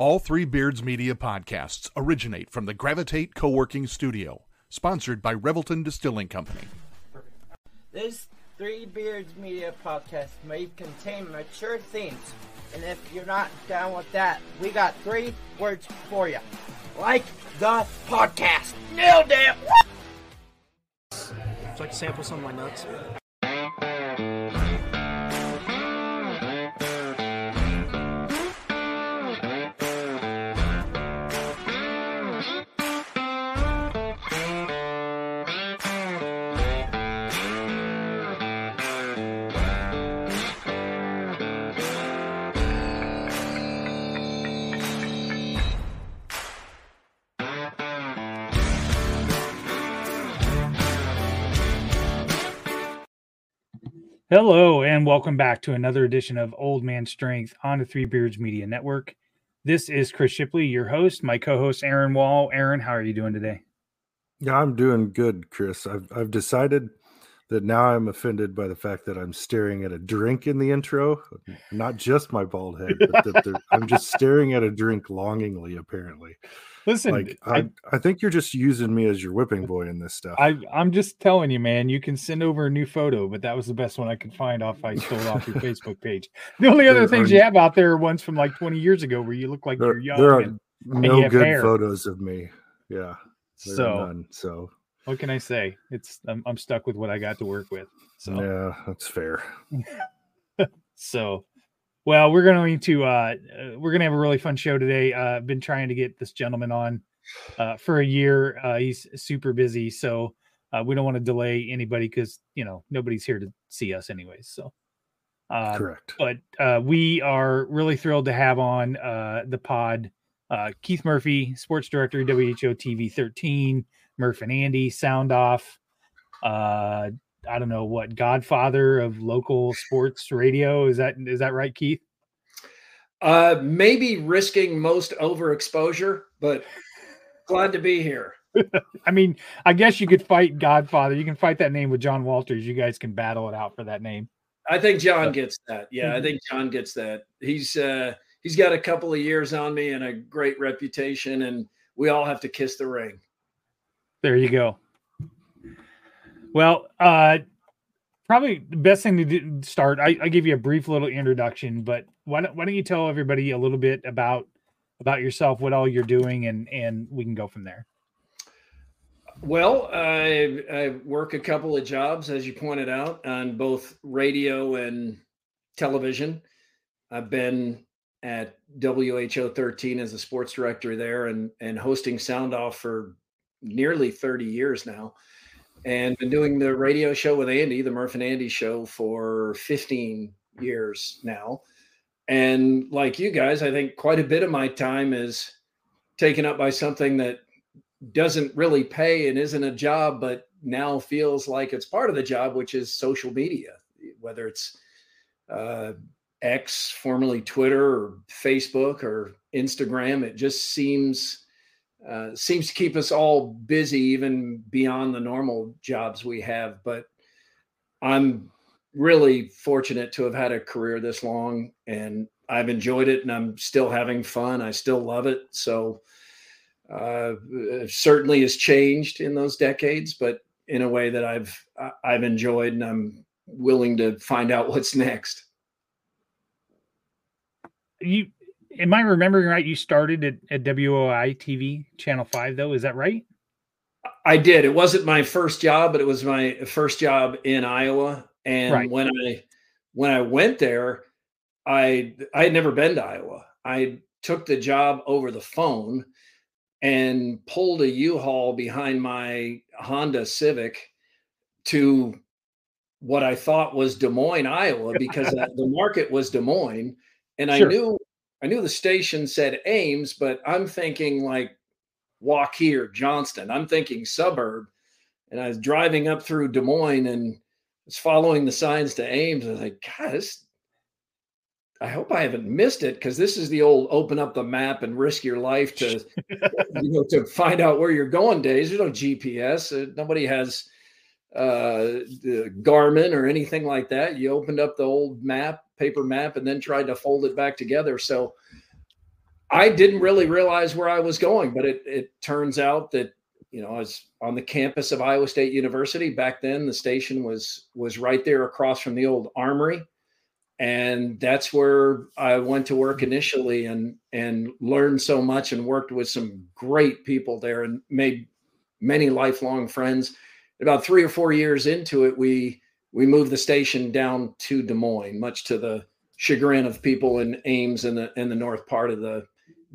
All Three Beards Media podcasts originate from the Gravitate Co working studio, sponsored by Revelton Distilling Company. This Three Beards Media podcast may contain mature themes, and if you're not down with that, we got three words for you. Like the podcast. Nailed it! Would you like to sample some of my nuts? Hello, and welcome back to another edition of Old Man Strength on the Three Beards Media Network. This is Chris Shipley, your host. My co-host Aaron Wall. Aaron, how are you doing today? Yeah, I'm doing good, Chris. I've I've decided that now I'm offended by the fact that I'm staring at a drink in the intro, not just my bald head, but that I'm just staring at a drink longingly. Apparently, Listen, like I, I, I, think you're just using me as your whipping boy in this stuff. I, I'm just telling you, man. You can send over a new photo, but that was the best one I could find off. I stole off your Facebook page. The only other there things you have out there are ones from like 20 years ago where you look like there, you're young. There are and, no and good hair. photos of me. Yeah. So, none, so what can I say? It's I'm, I'm stuck with what I got to work with. So yeah, that's fair. so well, we're going to uh, we're going to have a really fun show today. Uh, I've been trying to get this gentleman on uh, for a year. Uh, he's super busy, so uh, we don't want to delay anybody because you know nobody's here to see us anyways. So uh, correct. But uh, we are really thrilled to have on uh, the pod uh, Keith Murphy, sports director, WHO TV 13, Murph and Andy, Sound Off. Uh, I don't know what Godfather of local sports radio is that is that right, Keith? Uh, maybe risking most overexposure, but glad to be here. I mean, I guess you could fight Godfather. You can fight that name with John Walters. You guys can battle it out for that name. I think John gets that. Yeah, I mm-hmm. think John gets that. He's uh he's got a couple of years on me and a great reputation, and we all have to kiss the ring. There you go. Well, uh, probably the best thing to do, start. I, I give you a brief little introduction, but why don't, why don't you tell everybody a little bit about about yourself, what all you're doing, and and we can go from there. Well, I, I work a couple of jobs, as you pointed out, on both radio and television. I've been at WHO 13 as a sports director there and, and hosting Sound Off for nearly 30 years now and been doing the radio show with Andy, the Murph and Andy show, for 15 years now. And like you guys, I think quite a bit of my time is taken up by something that doesn't really pay and isn't a job, but now feels like it's part of the job, which is social media, whether it's uh, X, formerly Twitter, or Facebook, or Instagram. It just seems uh, seems to keep us all busy even beyond the normal jobs we have but i'm really fortunate to have had a career this long and i've enjoyed it and i'm still having fun. I still love it. So uh, certainly has changed in those decades but in a way that i've i've enjoyed and i'm willing to find out what's next. You am I remembering right? You started at, at WOI TV Channel Five, though. Is that right? I did. It wasn't my first job, but it was my first job in Iowa. And right. when I when I went there, I I had never been to Iowa. I took the job over the phone and pulled a U-Haul behind my Honda Civic to what I thought was Des Moines, Iowa, because uh, the market was Des Moines. And sure. I knew I knew the station said Ames, but I'm thinking like Waukee, Johnston. I'm thinking suburb. And I was driving up through Des Moines and was following the signs to Ames. I was like, God, this, I hope I haven't missed it because this is the old open up the map and risk your life to, you know, to find out where you're going days. There's no GPS. Uh, nobody has uh, the Garmin or anything like that. You opened up the old map, paper map, and then tried to fold it back together. So I didn't really realize where I was going, but it it turns out that you know I was on the campus of Iowa State University back then. The station was was right there across from the old armory, and that's where I went to work initially and and learned so much and worked with some great people there and made many lifelong friends. About three or four years into it, we we moved the station down to Des Moines, much to the chagrin of people in Ames and the in the north part of the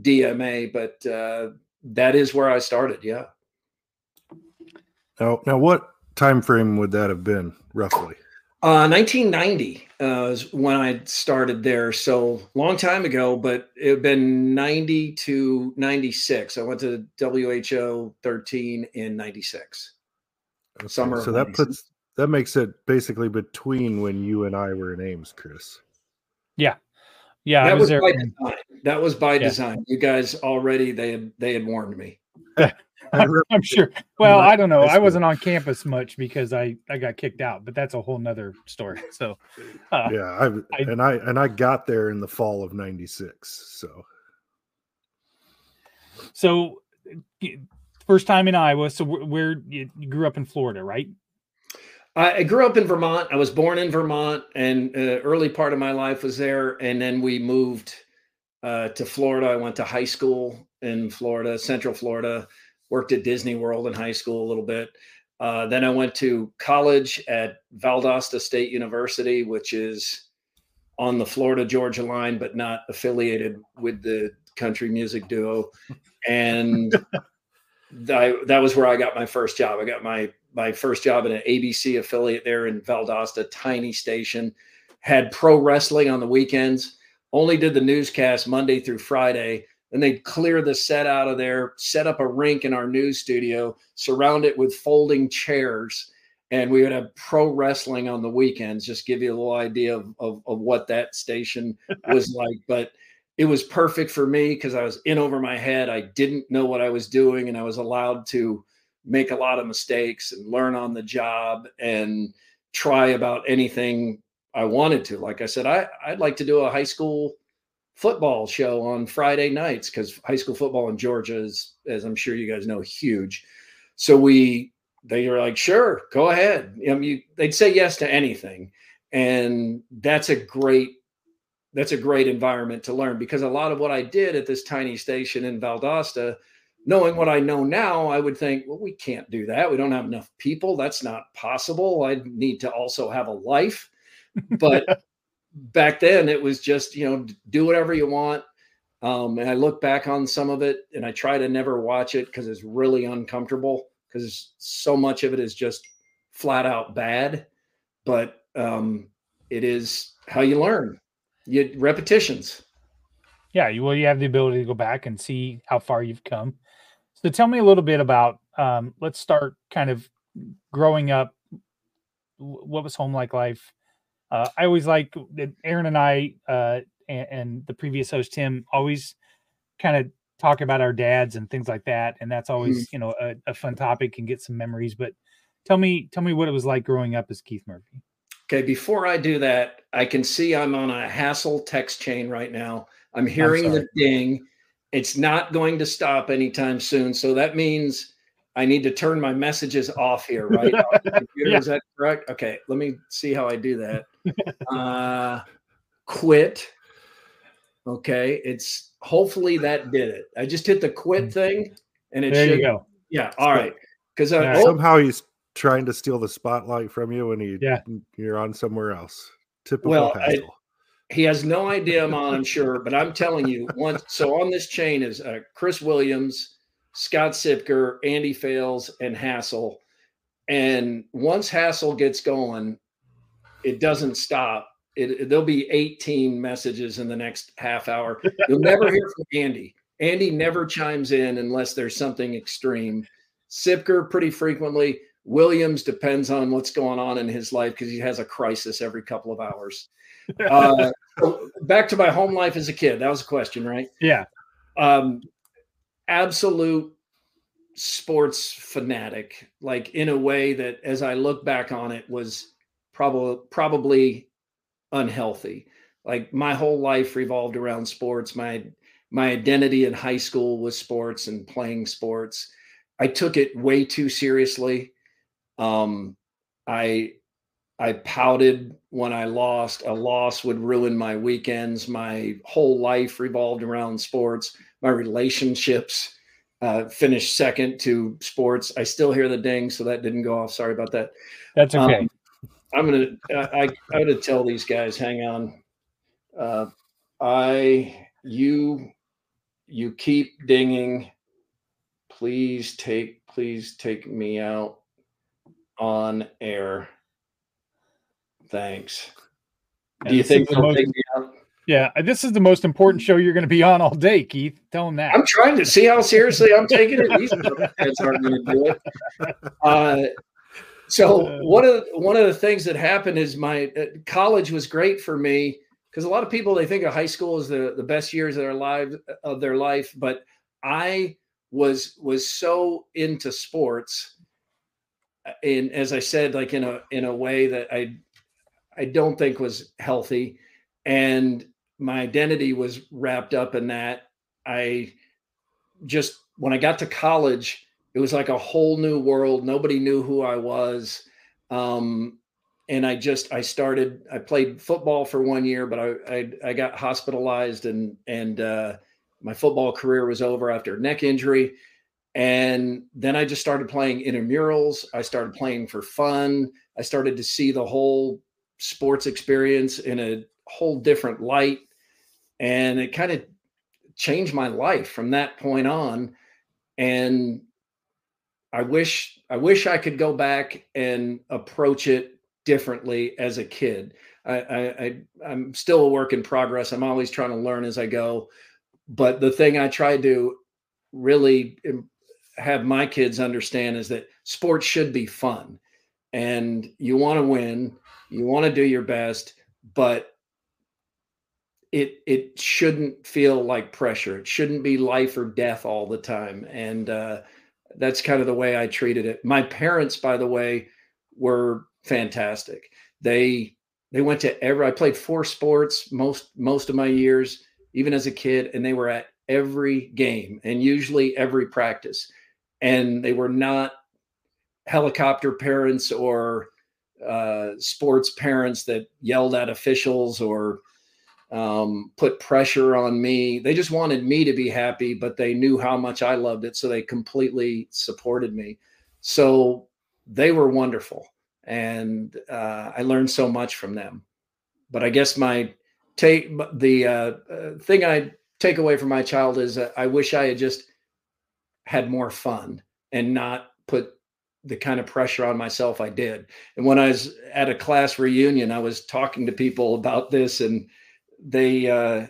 DMA, but uh, that is where I started. Yeah. Now, now, what time frame would that have been roughly? Uh, 1990 uh, is when I started there. So long time ago, but it had been 90 to 96. I went to WHO 13 in 96. Okay, Summer So that 96. puts that makes it basically between when you and I were in Ames, Chris. Yeah, yeah. I that was, was there. by design. That was by Yeah. design. You guys already they had they had warned me. I'm sure. Well, I don't know. I wasn't on campus much because I I got kicked out, but that's a whole nother story. So, uh, yeah, I, I- and I and I got there in the fall of '96. So so first time in Iowa. So where you, you grew up in Florida, right? I, grew up in Vermont. I was born in Vermont, and uh, early part of my life was there. And then we moved uh, to Florida. I went to high school in Florida, Central Florida. Worked at Disney World in high school a little bit. Uh, then I went to college at Valdosta State University, which is on the Florida Georgia line, but not affiliated with the country music duo. And I, that was where I got my first job. I got my my first job at an ABC affiliate there in Valdosta, tiny station. Had pro wrestling on the weekends. Only did the newscast Monday through Friday. Then they'd clear the set out of there, set up a rink in our news studio, surround it with folding chairs, and we would have pro wrestling on the weekends. Just give you a little idea of, of, of what that station was like. But it was perfect for me because I was in over my head. I didn't know what I was doing, and I was allowed to make a lot of mistakes and learn on the job and try about anything I wanted to. Like I said, I, I'd like to do a high school football show on Friday nights because high school football in Georgia is, as I'm sure you guys know, huge. So we they were like, sure, go ahead. I mean, you, they'd say yes to anything, and that's a great that's a great environment to learn because a lot of what I did at this tiny station in Valdosta, knowing what I know now, I would think, well, we can't do that. We don't have enough people. That's not possible. I need to also have a life. But back then, it was just, you know, do whatever you want. Um, and I look back on some of it and I try to never watch it because it's really uncomfortable because so much of it is just flat out bad. But um, it is how you learn. You repetitions. Yeah, you well, you have the ability to go back and see how far you've come. So tell me a little bit about. Um, let's start kind of growing up. What was home like life? Uh, I always like that Aaron and I uh, and, and the previous host Tim always kind of talk about our dads and things like that, and that's always you know a, a fun topic and get some memories. But tell me, tell me what it was like growing up as Keith Murphy. Okay, before I do that, I can see I'm on a Hassel text chain right now. I'm hearing the sorry. ding. It's not going to stop anytime soon. So that means I need to turn my messages off here, right? Off computer, Yeah. Is that correct? Okay, let me see how I do that. Uh, quit. Okay, it's hopefully that did it. I just hit the quit thing and it. There should. you go. Yeah, all right. Because All I right. oh, somehow he's trying to steal the spotlight from you when he Yeah. you're on somewhere else. Typical Well, I- Hassel. He has no idea I'm sure, but I'm telling you, once so on this chain is uh, Chris Williams, Scott Siepker, Andy Fales, and Hassel. And once Hassel gets going, it doesn't stop. It, it- there'll be 18 messages in the next half hour. You'll never hear from Andy. Andy never chimes in unless there's something extreme. Siepker pretty frequently. Williams depends on what's going on in his life because he has a crisis every couple of hours. Uh, back to my home life as a kid. That was a question, right? Yeah. Um, absolute sports fanatic, like in a way that, as I look back on it, was probably probably unhealthy. Like my whole life revolved around sports. My my identity in high school was sports and playing sports. I took it way too seriously. Um, I I pouted when I lost. A loss would ruin my weekends. My whole life revolved around sports. My relationships uh, finished second to sports. I still hear the ding, so that didn't go off. Sorry about that. That's okay. Um, I'm gonna. I, I gotta tell these guys. Hang on. Uh, I you you keep dinging. Please take please take me out on air. Thanks. And Do you think the they'll most- take me out? Yeah, this is the most important show you're going to be on all day, Keith. Tell him that. I'm trying to see how seriously I'm taking it. These guys aren't going to do it. Uh, so one of one of the things that happened is my uh, college was great for me because a lot of people they think of high school as the the best years of their lives of their life, but I was was so into sports, and as I said, like in a in a way that I I don't think was healthy, and my identity was wrapped up in that. I just when I got to college, it was like a whole new world. Nobody knew who I was. Um, and I just I started I played football for one year, but I I, I got hospitalized and and uh, my football career was over after a neck injury. And then I just started playing intramurals. I started playing for fun. I started to see the whole sports experience in a whole different light. And it kind of changed my life from that point on. And I wish I wish I could go back and approach it differently as a kid. I, I, I I'm still a work in progress. I'm always trying to learn as I go. But the thing I try to really have my kids understand is that sports should be fun, and you want to win, you want to do your best, but it it shouldn't feel like pressure. It shouldn't be life or death all the time, and uh, that's kind of the way I treated it. My parents, by the way, were fantastic. They they went to every. I played four sports most most of my years, even as a kid, and they were at every game and usually every practice. And they were not helicopter parents or uh, sports parents that yelled at officials or um, put pressure on me. They just wanted me to be happy, but they knew how much I loved it, so they completely supported me. So they were wonderful, and uh, I learned so much from them. But I guess my take the uh, uh, thing I take away from my child is I wish I had just had more fun and not put the kind of pressure on myself I did. And when I was at a class reunion, I was talking to people about this and they uh,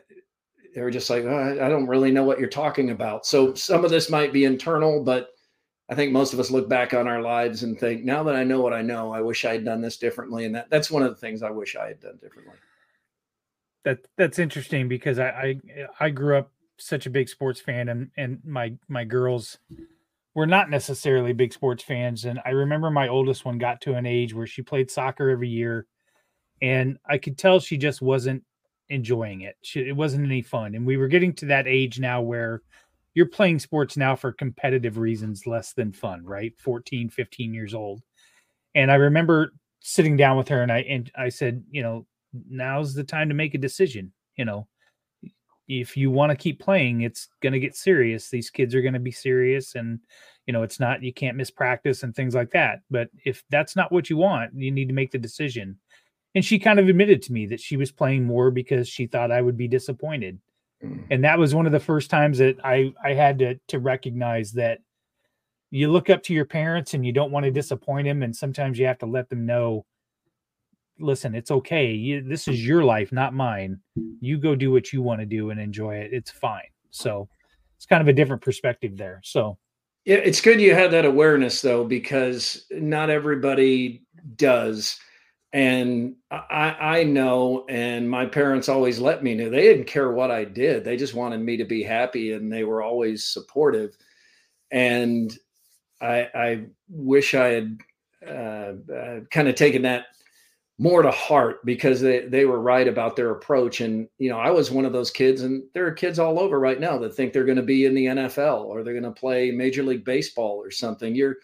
they were just like, oh, I don't really know what you're talking about. So some of this might be internal, but I think most of us look back on our lives and think, now that I know what I know, I wish I had done this differently. And that that's one of the things I wish I had done differently. that that's interesting because I, I I grew up such a big sports fan and and my my girls were not necessarily big sports fans and I remember my oldest one got to an age where she played soccer every year and I could tell she just wasn't enjoying it. She, it wasn't any fun and we were getting to that age now where you're playing sports now for competitive reasons less than fun, right? 14, 15 years old. And I remember sitting down with her and I and I said, you know, now's the time to make a decision. You know, if you want to keep playing, it's going to get serious. These kids are going to be serious, and you know, it's not you can't miss practice and things like that. But if that's not what you want, you need to make the decision. And she kind of admitted to me that she was playing more because she thought I would be disappointed. Mm. And that was one of the first times that I I had to to recognize that you look up to your parents and you don't want to disappoint them, and sometimes you have to let them know listen, it's okay. You, this is your life, not mine. You go do what you want to do and enjoy it. It's fine. So it's kind of a different perspective there. So Yeah, it's good you had that awareness though, because not everybody does. And I, I know, and my parents always let me know they didn't care what I did. They just wanted me to be happy and they were always supportive. And I, I wish I had uh, uh, kind of taken that more to heart because they, they were right about their approach. And, you know, I was one of those kids, and there are kids all over right now that think they're going to be in the NFL or they're going to play Major League Baseball or something. You're,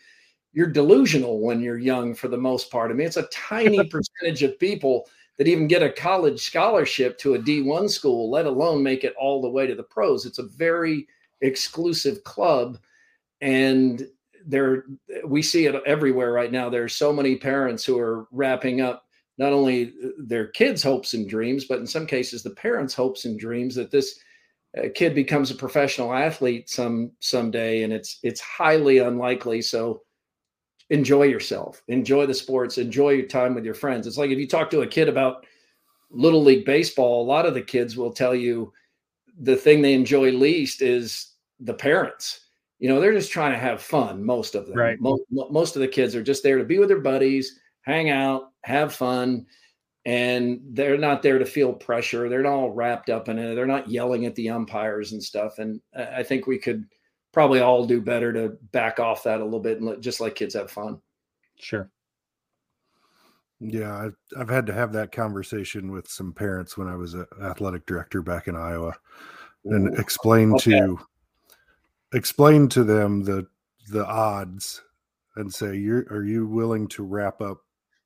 you're delusional when you're young for the most part. I mean, it's a tiny percentage of people that even get a college scholarship to a D1 school, let alone make it all the way to the pros. It's a very exclusive club. And there we see it everywhere right now. There are so many parents who are wrapping up not only their kids' hopes and dreams, but in some cases the parents' hopes and dreams that this uh, kid becomes a professional athlete some someday, and it's it's highly unlikely. So enjoy yourself, enjoy the sports, enjoy your time with your friends. It's like if you talk to a kid about little league baseball, a lot of the kids will tell you the thing they enjoy least is the parents. You know, they're just trying to have fun. Most of them, right? Most, most of the kids are just there to be with their buddies, hang out, have fun, and they're not there to feel pressure. They're not all wrapped up in it. They're not yelling at the umpires and stuff. And I think we could probably all do better to back off that a little bit and let, just let kids have fun. Sure. Yeah, I've, I've had to have that conversation with some parents when I was an athletic director back in Iowa, and Ooh, explain okay. to explain to them the the odds, and say, "You're are you willing to wrap up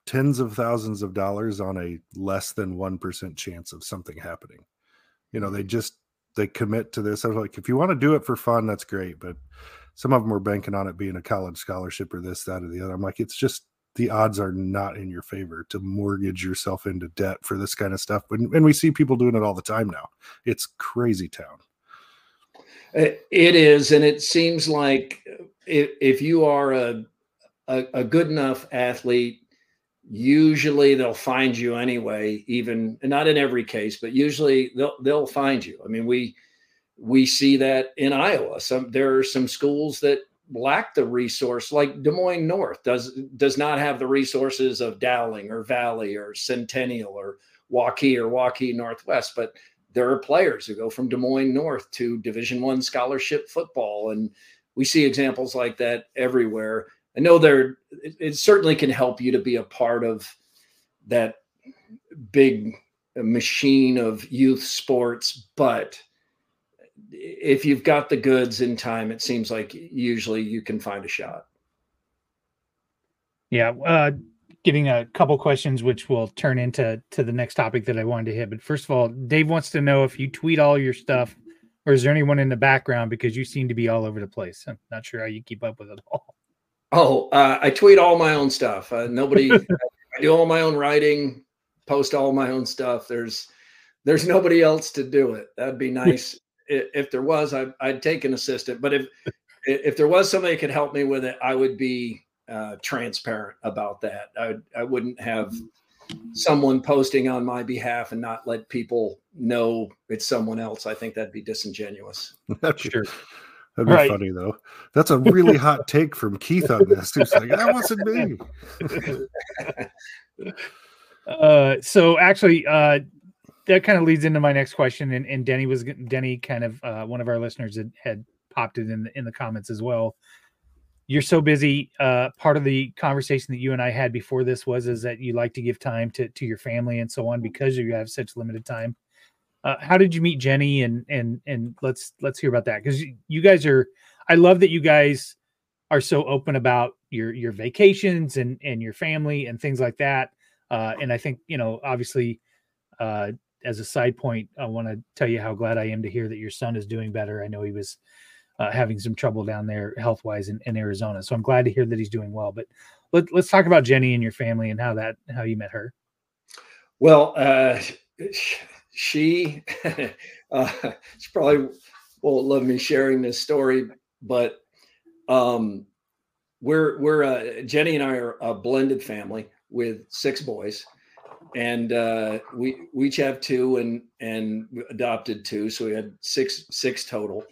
tens of thousands of dollars on a less than one percent chance of something happening?" You know, they mm. just they commit to this. I was like, if you want to do it for fun, that's great, but some of them were banking on it being a college scholarship or this, that, or the other. I'm like, it's just the odds are not in your favor to mortgage yourself into debt for this kind of stuff. But and we see people doing it all the time now. It's crazy town. It is, and it seems like uh, if, if you are a, a, a good enough athlete, usually they'll find you anyway. Even not in every case, but usually they'll they'll find you. I mean, we we see that in Iowa. Some there are some schools that lack the resource, like Des Moines North does does not have the resources of Dowling or Valley or Centennial or Waukee or Waukee Northwest, but there are players who go from Des Moines North to Division One scholarship football, and we see examples like that everywhere. I know there it, it certainly can help you to be a part of that big machine of youth sports, but if you've got the goods in time, it seems like usually you can find a shot. Yeah, uh, getting a couple questions, which will turn into to the next topic that I wanted to hit. But first of all, Dave wants to know if you tweet all your stuff, or is there anyone in the background because you seem to be all over the place. I'm not sure how you keep up with it all. Oh, uh, I tweet all my own stuff. Uh, nobody, I do all my own writing, post all my own stuff. There's, there's nobody else to do it. That'd be nice. if, there was, I, I'd take an assistant. But if, if there was somebody who could help me with it, I would be uh, transparent about that. I, I wouldn't have someone posting on my behalf and not let people know it's someone else. I think that'd be disingenuous. That'd be, Sure. That'd be Right. funny though. That's a really hot take from Keith on this. He's like, that wasn't me. Uh, so actually, uh, that kind of leads into my next question, and, and Denny was Denny, kind of uh, one of our listeners had, had popped it in the, in the comments as well. You're so busy. Uh, part of the conversation that you and I had before this was is that you like to give time to to your family and so on because you have such limited time. Uh, how did you meet Jenny? And and and let's let's hear about that because you, guys are. I love that you guys are so open about your your vacations and and your family and things like that. Uh, and I think you know, obviously, uh, as a side point, I want to tell you how glad I am to hear that your son is doing better. I know he was uh, having some trouble down there health wise in, in Arizona, so I'm glad to hear that he's doing well. But let, let's talk about Jenny and your family and how that how you met her. Well, uh, she uh, she probably won't love me sharing this story, but um, we're we're uh, Jenny and I are a blended family with six boys, and uh, we we each have two and and adopted two, so we had six six total.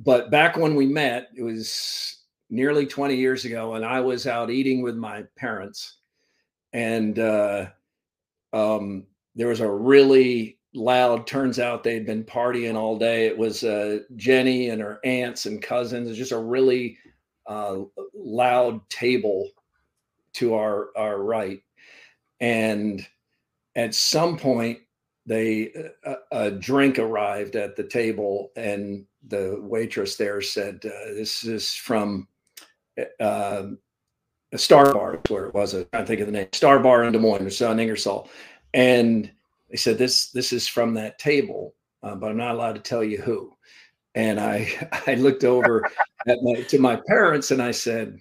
But back when we met, it was nearly 20 years ago, and I was out eating with my parents, and uh, um, there was a really loud. Turns out they'd been partying all day. It was uh, Jenny and her aunts and cousins. It's just a really uh, loud table to our our right, and at some point they a, a, drink arrived at the table and the waitress there said uh, this is from uh, star bar where it was i think of the name star bar in des moines it's on ingersoll and they said this this is from that table uh, but i'm not allowed to tell you who and i i looked over at my to my parents and i said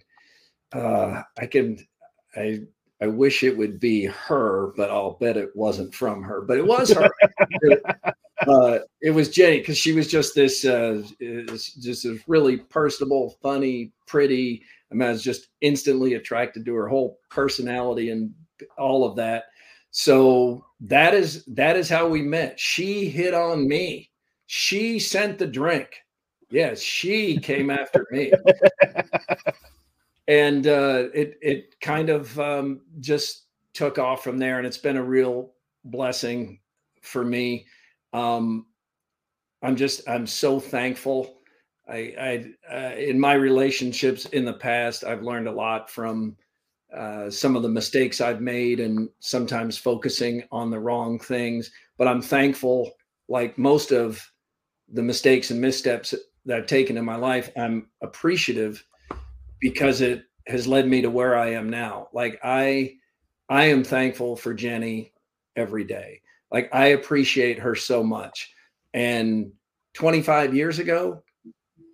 uh, i can i I wish it would be her, but I'll bet it wasn't from her. But it was her. uh, it was Jenny because she was just this, uh, just this really personable, funny, pretty. I mean, I was just instantly attracted to her whole personality and all of that. So that is that is how we met. She hit on me. She sent the drink. Yes, she came after me and uh, it it kind of um, just took off from there, and it's been a real blessing for me. Um, I'm just I'm so thankful. I, I uh, in my relationships in the past, I've learned a lot from uh, some of the mistakes I've made, and sometimes focusing on the wrong things. But I'm thankful, like most of the mistakes and missteps that I've taken in my life, I'm appreciative because it has led me to where I am now. Like I I am thankful for Jenny every day. Like I appreciate her so much. And 25 years ago,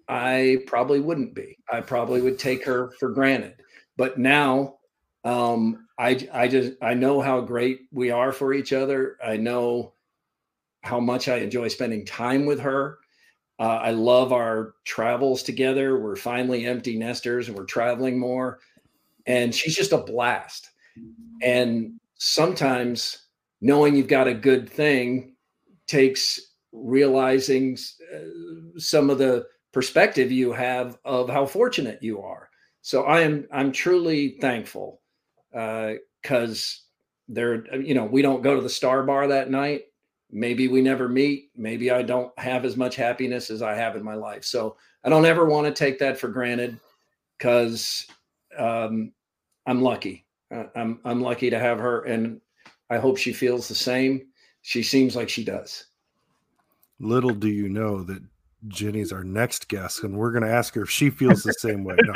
I probably wouldn't be. I probably would take her for granted. But now um I I just I know how great we are for each other. I know how much I enjoy spending time with her. Uh, I love our travels together. We're finally empty nesters and we're traveling more. And she's just a blast. And sometimes knowing you've got a good thing takes realizing uh, some of the perspective you have of how fortunate you are. So I am I'm truly thankful because uh, there you know we don't go to the Star Bar that night. Maybe we never meet. Maybe i don't have as much happiness as i have in my life. So i don't ever want to take that for granted because um, i'm lucky. Uh, i'm i'm lucky to have her and i hope she feels the same. She seems like she does. Little do you know that jenny's our next guest and we're going to ask her if she feels the same way. No,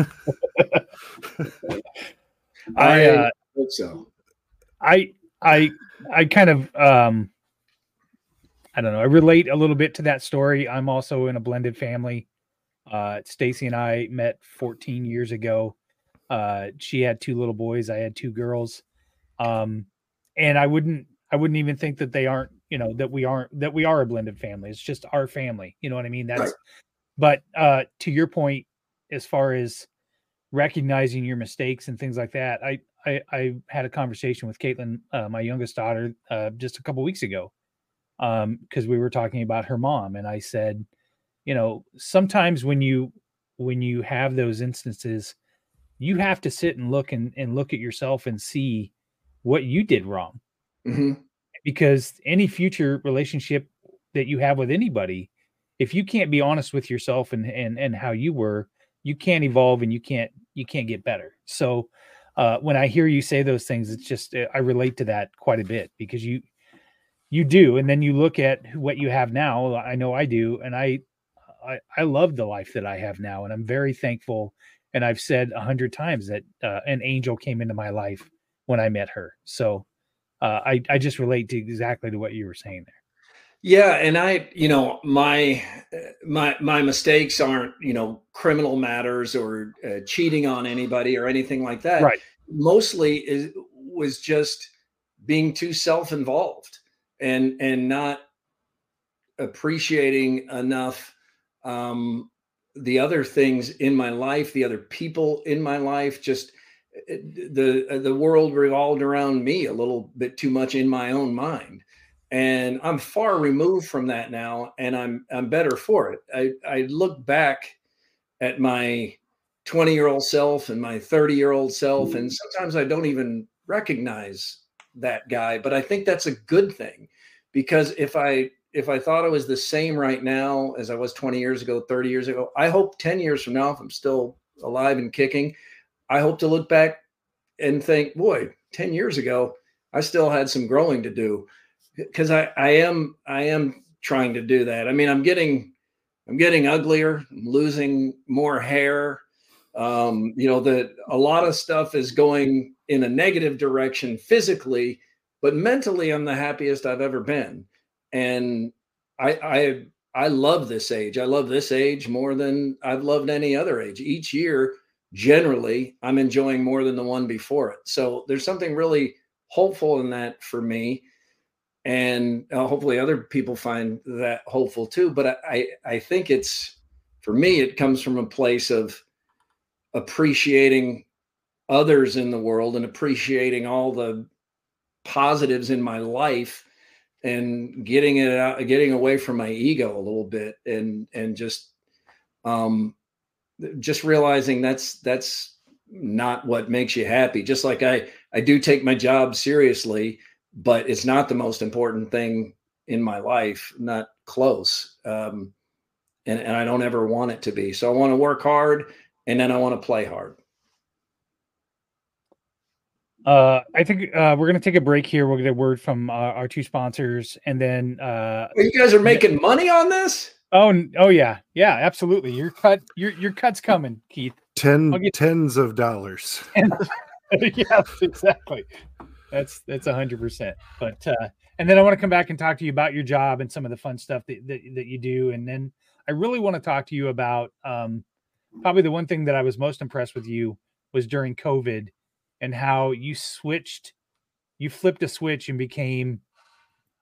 i uh, hope so i I I kind of um I don't know. I relate a little bit to that story. I'm also in a blended family. Uh Stacy and I met 14 years ago. Uh she had two little boys, I had two girls. Um and I wouldn't I wouldn't even think that they aren't, you know, that we aren't that we are a blended family. It's just our family. You know what I mean? That's right. but uh to your point as far as recognizing your mistakes and things like that, I I, I had a conversation with Caitlin, uh, my youngest daughter, uh, just a couple weeks ago, because um, we were talking about her mom, and I said, you know, sometimes when you when you have those instances, you have to sit and look and, and look at yourself and see what you did wrong, mm-hmm. because any future relationship that you have with anybody, if you can't be honest with yourself and and and how you were, you can't evolve and you can't you can't get better. So uh, when I hear you say those things, it's just I relate to that quite a bit because you you do, and then you look at what you have now. I know I do, and I I, I love the life that I have now, and I'm very thankful. And I've said a hundred times that uh, an angel came into my life when I met her. So uh, I I just relate to exactly to what you were saying there. Yeah, and I, you know, my my my mistakes aren't, you know, criminal matters or uh, cheating on anybody or anything like that. Right. Mostly is was just being too self-involved and and not appreciating enough um the other things in my life, the other people in my life, just uh, the the world revolved around me a little bit too much in my own mind and I'm far removed from that now, and I'm I'm better for it. I I look back at my 20 year old self and my 30 year old self, and sometimes I don't even recognize that guy. But I think that's a good thing because if I if I thought I was the same right now as I was 20 years ago, 30 years ago, I hope 10 years from now, if I'm still alive and kicking, I hope to look back and think, boy, 10 years ago, I still had some growing to do because I, I am I am trying to do that. I mean, I'm getting I'm getting uglier, I'm losing more hair. Um, you know, that a lot of stuff is going in a negative direction physically, but mentally I'm the happiest I've ever been. And I I I love this age. I love this age more than I've loved any other age. Each year, generally, I'm enjoying more than the one before it. So there's something really hopeful in that for me. And uh, hopefully other people find that hopeful too. But I, I think it's, for me, it comes from a place of appreciating others in the world and appreciating all the positives in my life and getting it out getting away from my ego a little bit and and just um just realizing that's that's not what makes you happy just like i i do take my job seriously but it's not the most important thing in my life not close um and, and i don't ever want it to be so i want to work hard and then i want to play hard uh, I think uh, we're gonna take a break here. We'll get a word from uh, our two sponsors, and then uh, you guys are making money on this. Oh, oh yeah, yeah, absolutely. Your cut, your your cut's coming, Keith. Ten get... tens of dollars. yes, exactly. That's that's a hundred percent. But uh, and then I want to come back and talk to you about your job and some of the fun stuff that that, that you do, and then I really want to talk to you about um, probably the one thing that I was most impressed with you was during COVID and how you switched, you flipped a switch and became,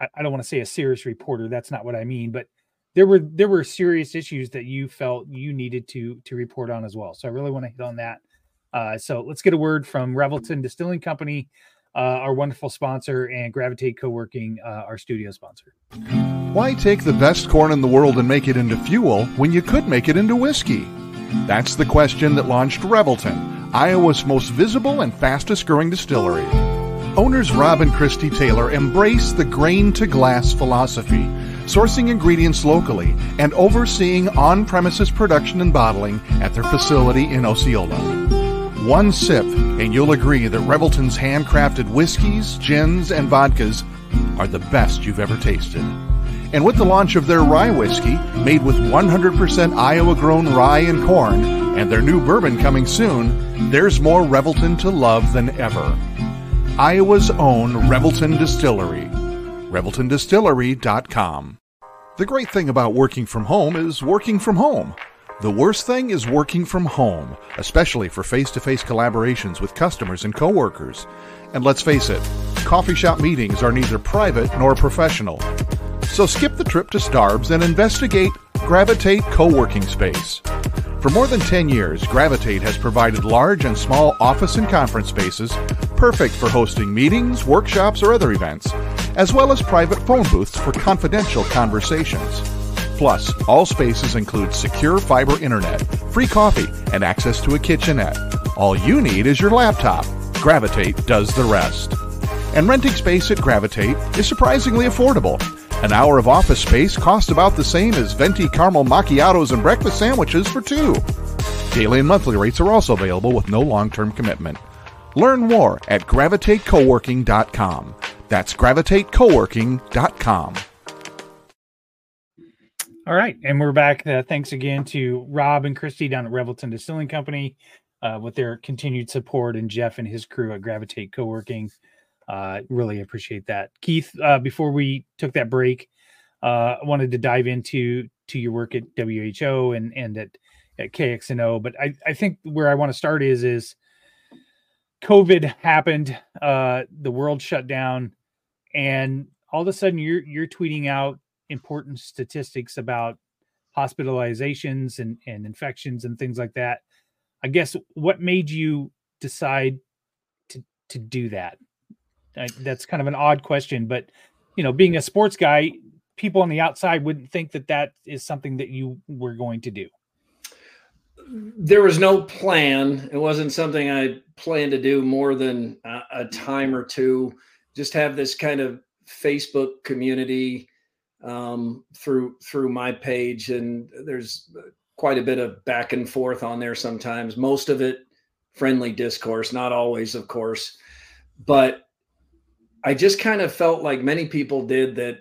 I, I don't want to say a serious reporter. That's not what I mean, but there were there were serious issues that you felt you needed to to report on as well. So I really want to hit on that. Uh, so let's get a word from Revelton Distilling Company, uh, our wonderful sponsor, and Gravitate Co-working, uh, our studio sponsor. Why take the best corn in the world and make it into fuel when you could make it into whiskey? That's the question that launched Revelton Iowa's most visible and fastest growing distillery. Owners Rob and Christy Taylor embrace the grain to glass philosophy, sourcing ingredients locally and overseeing on premises production and bottling at their facility in Osceola. One sip, and you'll agree that Revelton's handcrafted whiskeys, gins, and vodkas are the best you've ever tasted. And with the launch of their rye whiskey, made with 100% Iowa grown rye and corn, and their new bourbon coming soon, there's more Revelton to love than ever. Iowa's own Revelton Distillery. ReveltonDistillery.com. The great thing about working from home is working from home. The worst thing is working from home, especially for face to face collaborations with customers and coworkers. And let's face it, coffee shop meetings are neither private nor professional. So skip the trip to Starbs and investigate Gravitate Co-working Space. For more than 10 years, Gravitate has provided large and small office and conference spaces perfect for hosting meetings, workshops, or other events, as well as private phone booths for confidential conversations. Plus, all spaces include secure fiber internet, free coffee, and access to a kitchenette. All you need is your laptop. Gravitate does the rest. And renting space at Gravitate is surprisingly affordable. An hour of office space costs about the same as venti caramel macchiatos and breakfast sandwiches for two. Daily and monthly rates are also available with no long term commitment. Learn more at gravitatecoworking.com. That's gravitatecoworking.com. All right, and we're back. Uh, thanks again to Rob and Christy down at Revelton Distilling Company uh, with their continued support, and Jeff and his crew at Gravitate Co-working. Uh, really appreciate that, Keith. Uh, before we took that break, uh, I wanted to dive into to your work at WHO and and at at KXNO. But I I think where I want to start is is COVID happened, uh, the world shut down, and all of a sudden you're you're tweeting out important statistics about hospitalizations and, and infections and things like that. I guess what made you decide to to do that? I, that's kind of an odd question, but you know, being a sports guy, people on the outside wouldn't think that that is something that you were going to do. There was no plan. It wasn't something I planned to do more than a, a time or two. Just have this kind of Facebook community um, through through my page, and there's quite a bit of back and forth on there. Sometimes, most of it friendly discourse, not always, of course, but I just kind of felt like many people did that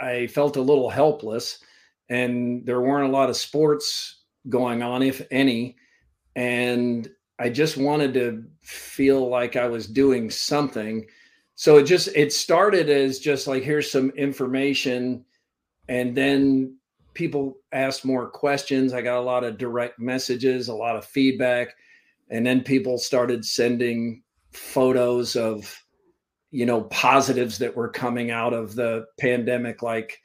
I felt a little helpless and there weren't a lot of sports going on, if any. And I just wanted to feel like I was doing something. So it just it started as just like here's some information and then people asked more questions. I got a lot of direct messages, a lot of feedback, and then people started sending photos of you know positives that were coming out of the pandemic. Like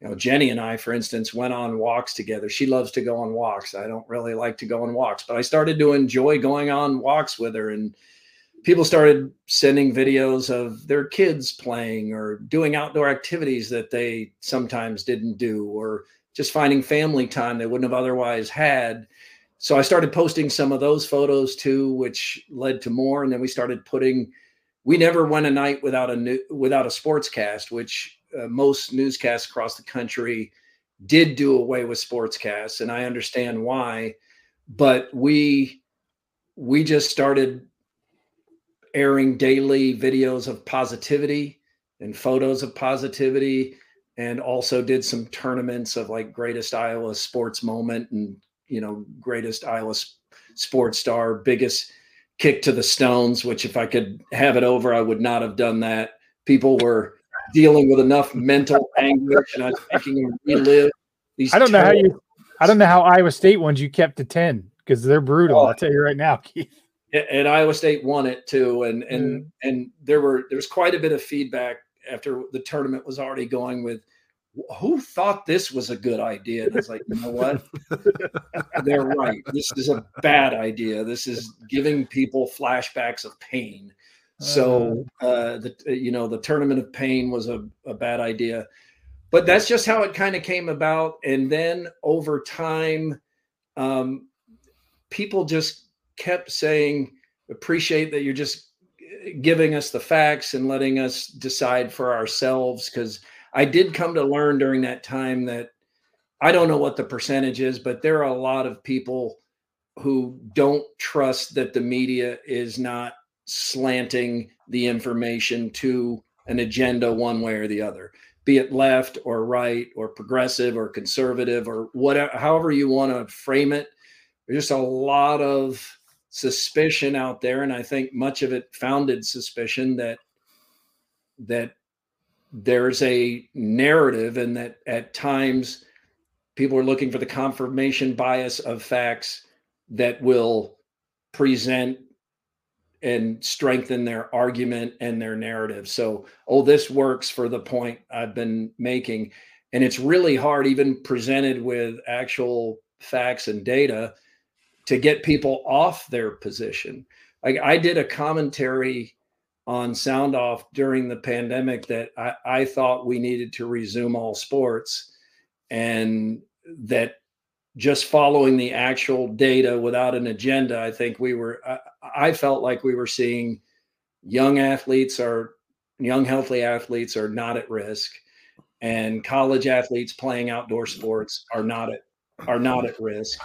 you know Jenny and i for instance went on walks together. She loves to go on walks. I don't really like to go on walks but i started to enjoy going on walks with her and people started sending videos of their kids playing or doing outdoor activities that they sometimes didn't do or just finding family time they wouldn't have otherwise had so i started posting some of those photos too which led to more and then we started putting we never went a night without a new, without a sports cast, which uh, most newscasts across the country did do away with sportscasts, and I understand why. But we we just started airing daily videos of positivity and photos of positivity and also did some tournaments of like greatest Iowa sports moment and you know greatest Iowa sports star biggest kick to the stones, which if I could have it over, I would not have done that. People were dealing with enough mental anguish, and I was making them relive these. I don't know how you. I don't know how Iowa State ones you kept to ten because they're brutal. Oh, I'll tell you right now, Keith. And Iowa State won it too, and and mm. and there were there was quite a bit of feedback after the tournament was already going with who thought this was a good idea? And I was like, you know what? They're right. This is a bad idea. This is giving people flashbacks of pain. So, uh, uh the you know the tournament of pain was a, a bad idea, but that's just how it kind of came about. And then over time, um, people just kept saying, "Appreciate that you're just eh, giving us the facts and letting us decide for ourselves." Because I did come to learn during that time that I don't know what the percentage is, but there are a lot of people who don't trust that the media is not slanting the information to an agenda one way or the other, be it left or right or progressive or conservative or whatever, however you want to frame it. There's just a lot of suspicion out there, and I think much of it founded suspicion that that there's a narrative and that at times people are looking for the confirmation bias of facts that will present and strengthen their argument and their narrative. So, oh, this works for the point I've been making. And it's really hard, even presented with actual facts and data, to get people off their position. Like I did a commentary on sound off during the pandemic that I, I thought we needed to resume all sports and that just following the actual data without an agenda, I think we were, I, I felt like we were seeing young athletes are young, healthy athletes are not at risk and college athletes playing outdoor sports are not at, are not at risk.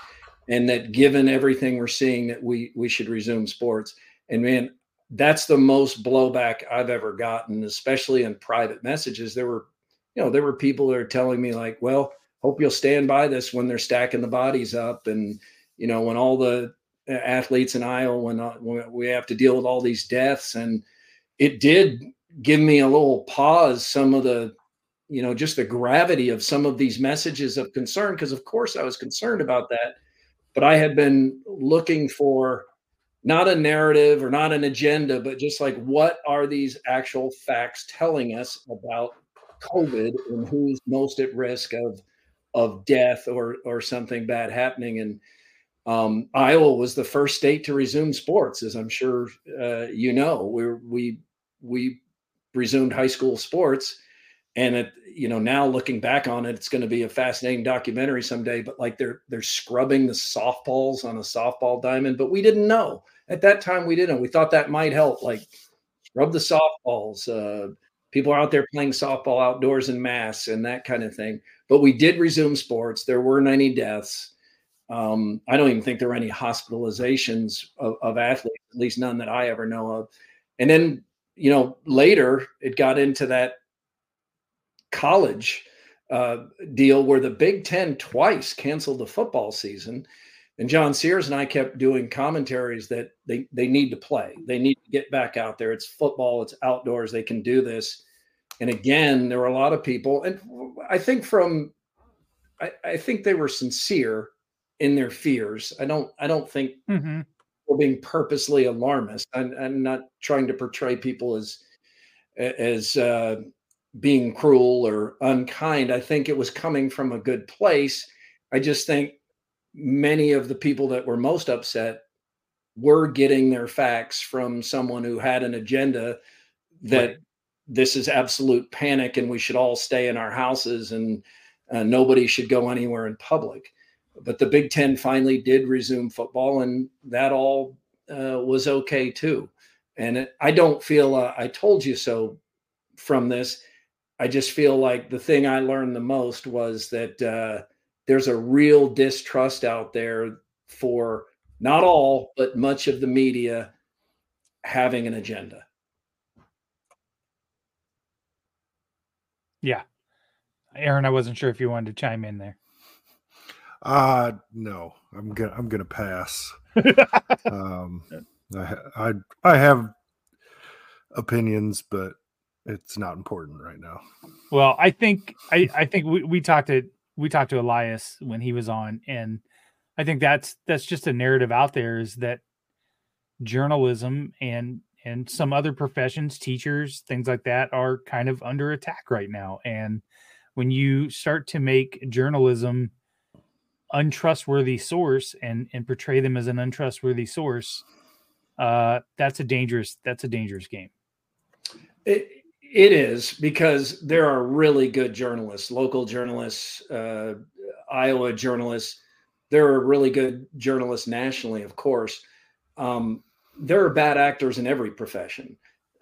And that given everything we're seeing that we, we should resume sports. And man, that's the most blowback I've ever gotten, especially in private messages. There were, you know, there were people that are telling me like, well, hope you'll stand by this when they're stacking the bodies up. And, you know, when all the uh, athletes in Iowa, when, uh, when we have to deal with all these deaths and it did give me a little pause, some of the, you know, just the gravity of some of these messages of concern. Cause of course I was concerned about that, but I had been looking for, not a narrative or not an agenda, but just like what are these actual facts telling us about COVID and who's most at risk of of death or or something bad happening. And um, Iowa was the first state to resume sports, as I'm sure uh, you know. We we we resumed high school sports, and it you know now looking back on it, it's going to be a fascinating documentary someday. But like they're they're scrubbing the softballs on a softball diamond, but we didn't know at that time we didn't. We thought that might help, like rub the softballs. Uh, people are out there playing softball outdoors in mass and that kind of thing. But we did resume sports. There weren't any deaths. Um, I don't even think there were any hospitalizations of, of athletes, at least none that I ever know of. And then you know, later it got into that college uh, deal where the Big Ten twice canceled the football season. And John Sears and I kept doing commentaries that they, they need to play. They need to get back out there. It's football, it's outdoors. They can do this. And again, there were a lot of people, and I think from, I, I think they were sincere in their fears. I don't, I don't think Mm-hmm. we're being purposely alarmist. I'm, I'm not trying to portray people as, as uh, being cruel or unkind. I think it was coming from a good place. I just think many of the people that were most upset were getting their facts from someone who had an agenda that Right. this is absolute panic and we should all stay in our houses and uh, nobody should go anywhere in public. But the Big Ten finally did resume football, and that all uh, was okay too. And it, I don't feel uh, I told you so from this. I just feel like the thing I learned the most was that uh, there's a real distrust out there for not all, but much of the media having an agenda. Yeah. Aaron, I wasn't sure if you wanted to chime in there. Uh no, I'm gonna I'm gonna pass. um, I I I have opinions, but it's not important right now. Well, I think I, I think we, we talked to we talked to Elias when he was on, and I think that's that's just a narrative out there is that journalism and and some other professions, teachers, things like that, are kind of under attack right now. And when you start to make journalism untrustworthy source and and portray them as an untrustworthy source, uh, that's a dangerous that's a dangerous game. It, it is because there are really good journalists, local journalists, uh, Iowa journalists. There are really good journalists nationally, of course. Um, there are bad actors in every profession,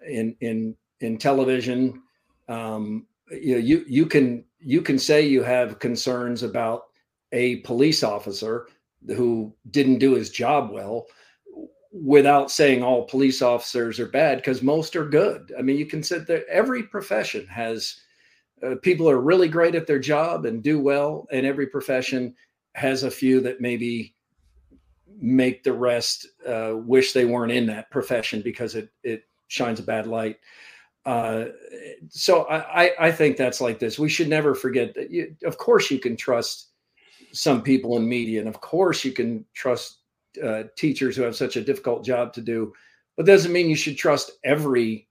in in in television. Um, you know, you you can you can say you have concerns about a police officer who didn't do his job well without saying all police officers are bad because most are good. I mean, you can sit there, every profession has uh, people are really great at their job and do well, and every profession has a few that maybe make the rest uh, wish they weren't in that profession because it it shines a bad light. Uh, so I, I I think that's like this. We should never forget that. You, of course, you can trust some people in media, and of course, you can trust uh, teachers who have such a difficult job to do, but doesn't mean you should trust every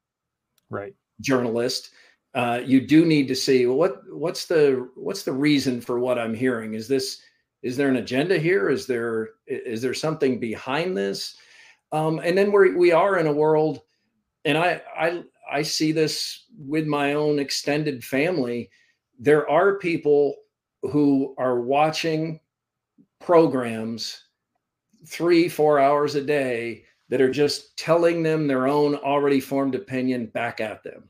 Right. journalist. Uh, you do need to see well, what what's the what's the reason for what I'm hearing. Is this is there an agenda here? Is there is there something behind this? Um, and then we we are in a world, and I I I see this with my own extended family. There are people who are watching programs three, four hours a day that are just telling them their own already formed opinion back at them.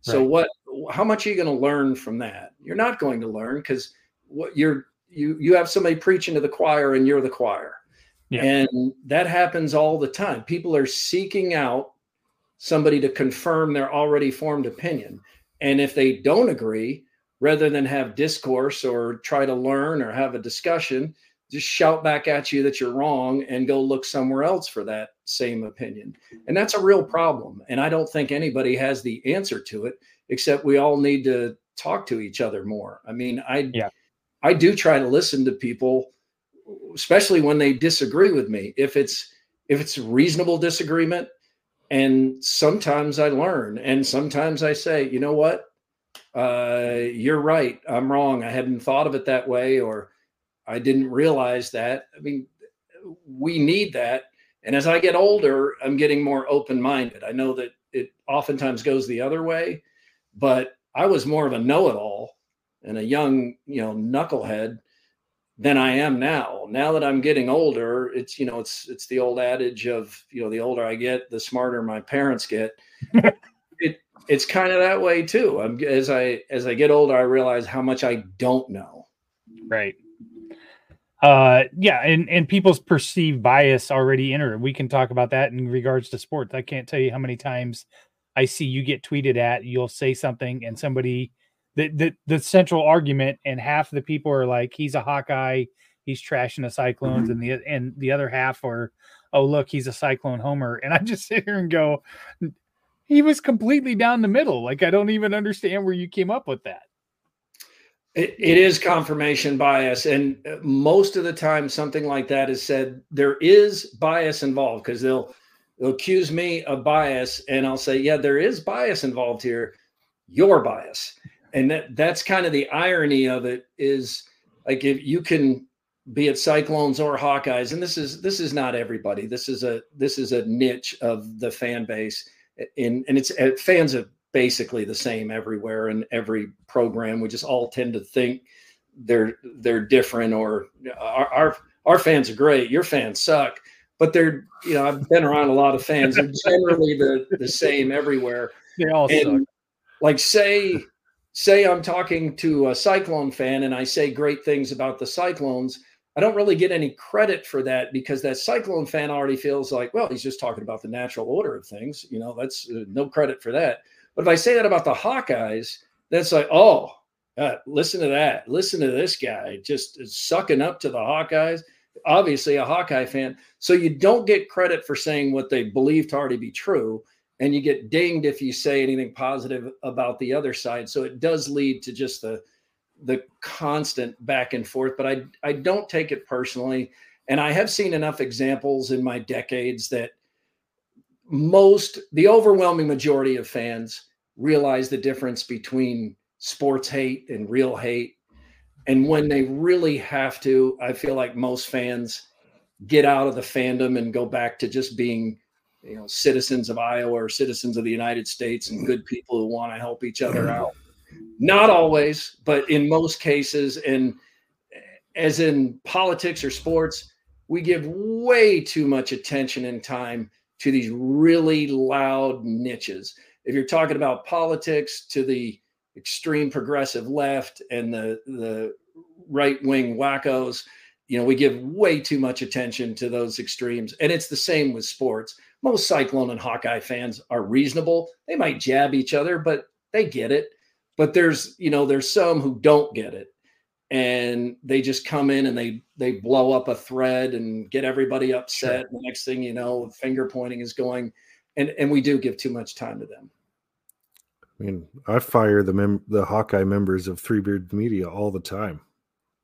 So Right. what how much are you going to learn from that? You're not going to learn because what you're you you have somebody preaching to the choir and you're the choir. Yeah. And that happens all the time. People are seeking out somebody to confirm their already formed opinion. And if they don't agree, rather than have discourse or try to learn or have a discussion, just shout back at you that you're wrong and go look somewhere else for that same opinion. And that's a real problem. And I don't think anybody has the answer to it, except we all need to talk to each other more. I mean, I Yeah. I do try to listen to people, especially when they disagree with me. If it's if it's reasonable disagreement, and sometimes I learn, and sometimes I say, you know what, uh, you're right, I'm wrong. I hadn't thought of it that way, or I didn't realize that. I mean, we need that. And as I get older, I'm getting more open minded. I know that it oftentimes goes the other way, but I was more of a know it all and a young, you know, knucklehead than I am now. Now that I'm getting older, it's, you know, it's, it's the old adage of, you know, the older I get, the smarter my parents get. it, it's kind of that way too. I'm as I, as I get older, I realize how much I don't know. Right. Uh yeah, and and people's perceived bias already enter. We can talk about that in regards to sports. I can't tell you how many times I see you get tweeted at, you'll say something and somebody the the, the central argument and half the people are like he's a Hawkeye, he's trashing the Cyclones and the and the other half are oh look, he's a Cyclone homer and I just sit here and go he was completely down the middle. Like I don't even understand where you came up with that. It, it is confirmation bias, and most of the time, something like that is said. There is bias involved because they'll they'll accuse me of bias, and I'll say, "Yeah, there is bias involved here. Your bias," and that that's kind of the irony of it. Is like if you can be it Cyclones or Hawkeyes, and this is this is not everybody. This is a this is a niche of the fan base, in and it's fans of basically the same everywhere in every program. We just all tend to think they're they're different or our our, our fans are great. Your fans suck. But they're, you know, I've been around a lot of fans. They're generally the, the same everywhere. They all and, suck. Like say, say I'm talking to a Cyclone fan and I say great things about the Cyclones. I don't really get any credit for that because that Cyclone fan already feels like, well, he's just talking about the natural order of things. You know, that's uh, no credit for that. But if I say that about the Hawkeyes, that's like, oh, uh, listen to that. Listen to this guy just sucking up to the Hawkeyes. Obviously, a Hawkeye fan. So you don't get credit for saying what they believe to already be true. And you get dinged if you say anything positive about the other side. So it does lead to just the the constant back and forth. But I I don't take it personally. And I have seen enough examples in my decades that most, the overwhelming majority of fans realize the difference between sports hate and real hate. And when they really have to, I feel like most fans get out of the fandom and go back to just being, you know, citizens of Iowa or citizens of the United States and good people who want to help each other out. Not always, but in most cases, and as in politics or sports, we give way too much attention and time to these really loud niches. If you're talking about politics, to the extreme progressive left and the the right wing wackos, you know, we give way too much attention to those extremes. And it's the same with sports. Most Cyclone and Hawkeye fans are reasonable. They might jab each other, but they get it. But there's, you know, there's some who don't get it and they just come in and they they blow up a thread and get everybody upset. Sure. The next thing you know, finger pointing is going, and and we do give too much time to them. I mean, I fire the mem- the Hawkeye members of Three Beard Media all the time.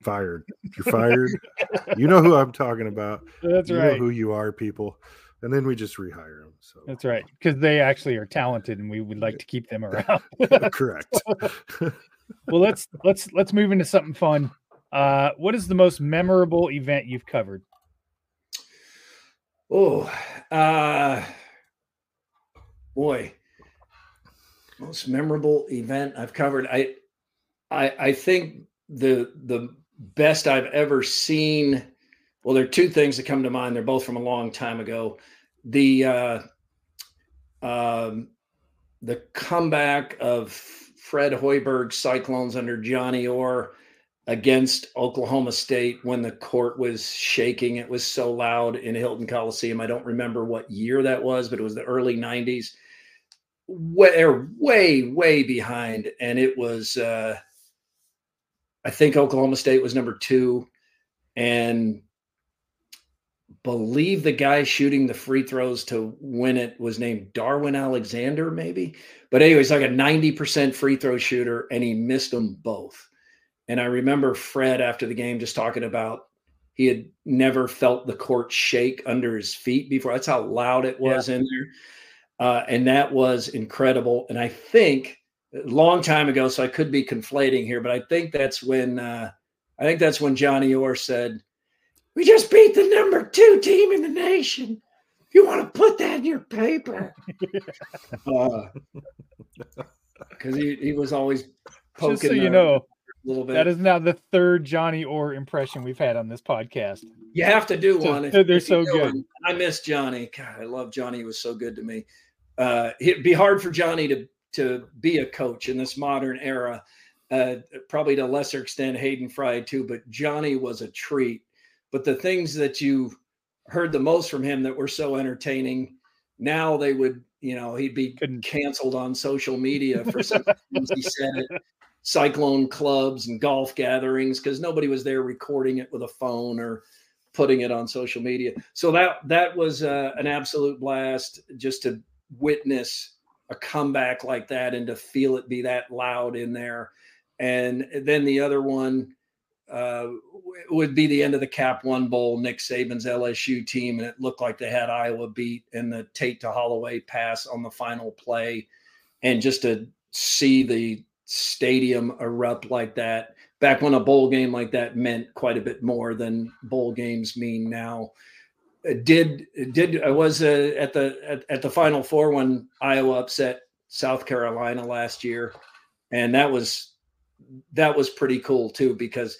Fired. You're fired. you know who I'm talking about. That's you right. who you are, people. And then we just rehire them. So that's right, because they actually are talented, and we would like to keep them around. Correct well, let's let's let's move into something fun. Uh, what is the most memorable event you've covered? Oh, uh, boy, most memorable event I've covered. I, I, I think the the best I've ever seen. Well, there are two things that come to mind. They're both from a long time ago. The uh, um, the comeback of Fred Hoiberg Cyclones under Johnny Orr against Oklahoma State when the court was shaking. It was so loud in Hilton Coliseum. I don't remember what year that was, but it was the early 90s. Way, way, way behind. And it was, uh, I think Oklahoma State was number two. And believe the guy shooting the free throws to win it was named Darwin Alexander, maybe. But anyways, like a 90% free throw shooter, and he missed them both. And I remember Fred after the game just talking about he had never felt the court shake under his feet before. That's how loud it was yeah. in there. Uh, and that was incredible. And I think a long time ago, so I could be conflating here, but I think that's when uh, I think that's when Johnny Orr said, we just beat the number two team in the nation. You want to put that in your paper? Because uh, he, he was always poking. Just so you know, a little bit. That is now the third Johnny Orr impression we've had on this podcast. You have to do one. If, they're so good. One. I miss Johnny. God, I love Johnny. He was so good to me. Uh, it'd be hard for Johnny to to be a coach in this modern era. Uh, probably to a lesser extent, Hayden Fry too, but Johnny was a treat but the things that you heard the most from him that were so entertaining, now they would You know, he'd be canceled on social media for some things he said at cyclone clubs and golf gatherings because nobody was there recording it with a phone or putting it on social media. So that that was uh, an absolute blast just to witness a comeback like that and to feel it be that loud in there. And then the other one uh, would be the end of the Cap One Bowl, Nick Saban's LSU team, and it looked like they had Iowa beat in the Tate to Holloway pass on the final play, and just to see the stadium erupt like that back when a bowl game like that meant quite a bit more than bowl games mean now. Did did I was uh, at the at, at the Final Four when Iowa upset South Carolina last year, and that was that was pretty cool too because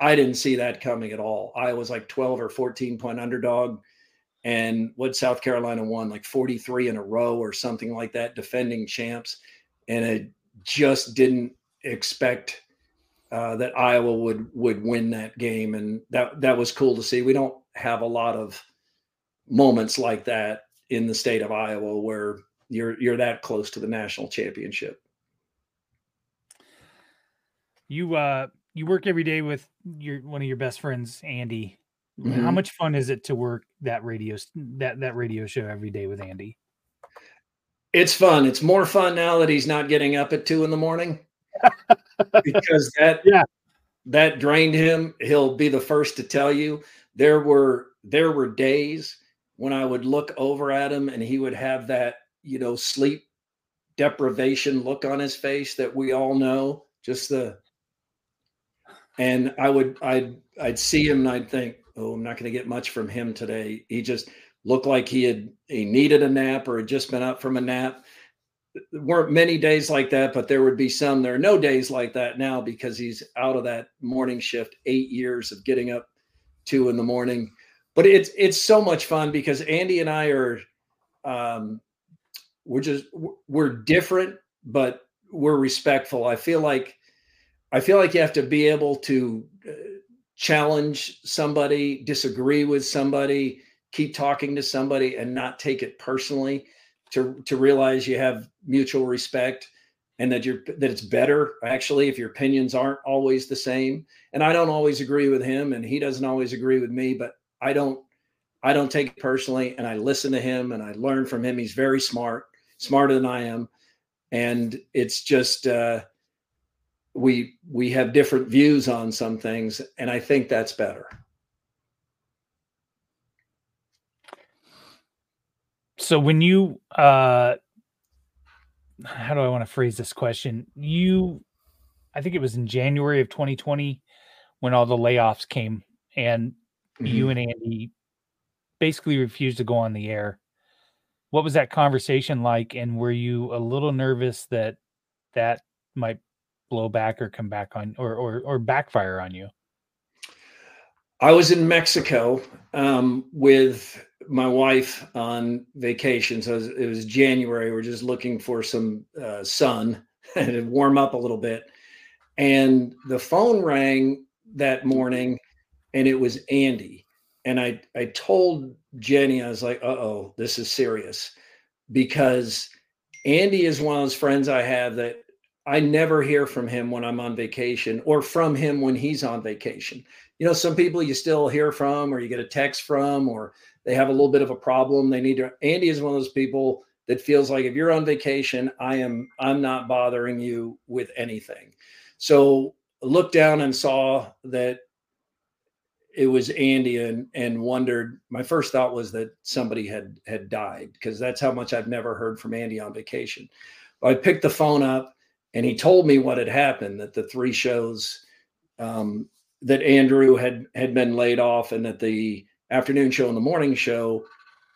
I didn't see that coming at all. I was like 12 or 14 point underdog. And what South Carolina won like 43 in a row or something like that, defending champs. And I just didn't expect uh, that Iowa would would win that game. And that that was cool to see. We don't have a lot of moments like that in the state of Iowa where you're you're that close to the national championship. You uh you work every day with your one of your best friends, Andy. Mm-hmm. How much fun is it to work that radio that that radio show every day with Andy? It's fun. It's more fun now that he's not getting up at two in the morning because that yeah that drained him. He'll be the first to tell you there were there were days when I would look over at him and he would have that you know sleep deprivation look on his face that we all know just the and I would I'd I'd see him and I'd think, oh, I'm not going to get much from him today. He just looked like he had he needed a nap or had just been up from a nap. There weren't many days like that, but there would be some. There are no days like that now because he's out of that morning shift. Eight years of getting up two in the morning, but it's it's so much fun because Andy and I are um, we're just we're different, but we're respectful. I feel like I feel like you have to be able to uh, challenge somebody, disagree with somebody, keep talking to somebody, and not take it personally. To to realize you have mutual respect and that you're that it's better actually if your opinions aren't always the same. And I don't always agree with him, and he doesn't always agree with me, but I don't I don't take it personally, and I listen to him and I learn from him. He's very smart, smarter than I am, and it's just. uh we we have different views on some things and i think that's better. So when you uh how do i want to phrase this question? You i think it was in january of 2020 when all the layoffs came and mm-hmm. you and Andy basically refused to go on the air. What was that conversation like and were you a little nervous that that might blow back or come back on or or, or backfire on you? I was in Mexico um, with my wife on vacation. So it was, it was, January. We're just looking for some uh, sun and warm up a little bit. And the phone rang that morning, and it was Andy. And I I told Jenny I was like, "Uh oh, this is serious," because Andy is one of those friends I have that I never hear from him when I'm on vacation or from him when he's on vacation. You know, some people you still hear from or you get a text from or they have a little bit of a problem. They need to Andy is one of those people that feels like if you're on vacation, I am I'm not bothering you with anything. So looked down and saw that it was Andy and and wondered my first thought was that somebody had had died because that's how much I've never heard from Andy on vacation. I picked the phone up and he told me what had happened that the three shows um, that Andrew had had been laid off and that the afternoon show and the morning show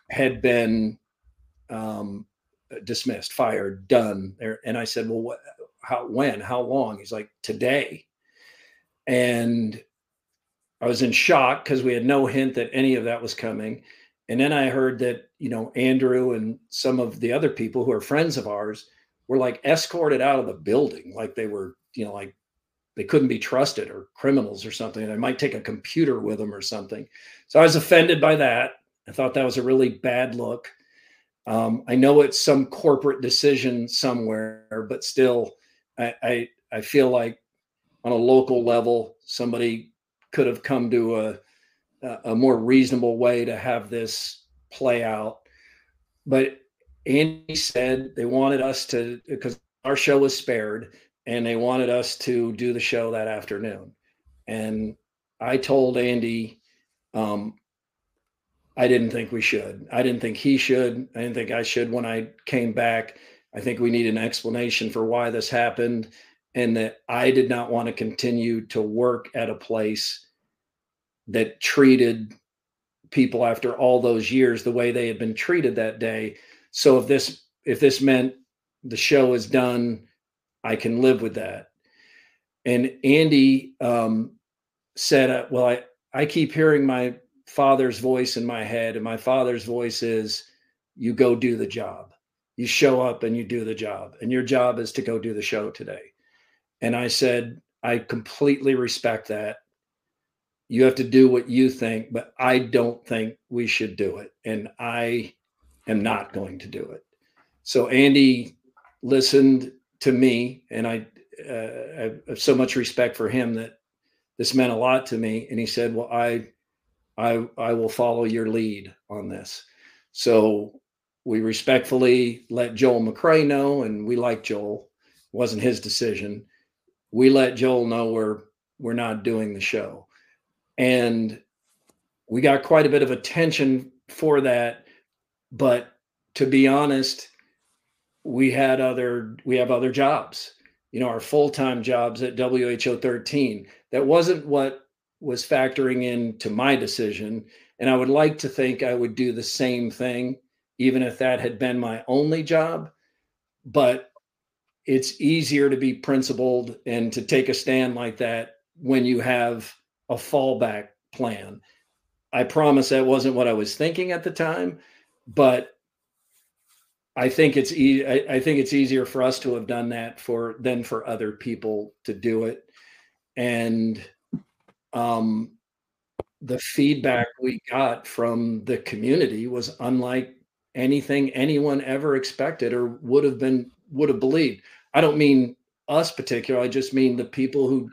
had been um, dismissed, fired, done. And I said, "Well, what? How? When? How long?" He's like, "Today." And I was in shock because we had no hint that any of that was coming. And then I heard that you know Andrew and some of the other people who are friends of ours were like escorted out of the building like they were you know like they couldn't be trusted or criminals or something. They might take a computer with them or something. So i was offended by that. I thought that was a really bad look. Um, I know it's some corporate decision somewhere, but still, I, I, I feel like on a local level, somebody could have come to a a more reasonable way to have this play out. But Andy said they wanted us to because our show was spared and they wanted us to do the show that afternoon. And I told Andy, um, I didn't think we should. I didn't think he should. I didn't think I should when I came back. I think we need an explanation for why this happened and that I did not want to continue to work at a place that treated people after all those years the way they had been treated that day. So if this if this meant the show is done, I can live with that. And Andy um, said, uh, "Well, I I keep hearing my father's voice in my head, and my father's voice is, you go do the job. You show up and you do the job, and your job is to go do the show today." And I said, "I completely respect that." you have to do what you think, but I don't think we should do it. And I am not going to do it. So Andy listened to me, and I, uh, I have so much respect for him that this meant a lot to me. And he said, "Well, I, I, I will follow your lead on this." So we respectfully let Joel McCrea know, and we like Joel. It wasn't his decision. We let Joel know we're we're not doing the show and we got quite a bit of attention for that but to be honest we had other we have other jobs. You know our full-time jobs at WHO 13 that wasn't what was factoring into my decision. And i would like to think i would do the same thing even if that had been my only job. But it's easier to be principled and to take a stand like that when you have a fallback plan. I promise that wasn't what I was thinking at the time, but I think it's e- I, I think it's easier for us to have done that for than for other people to do it. And um, the feedback we got from the community was unlike anything anyone ever expected or would have been would have believed. I don't mean us particular. I just mean the people who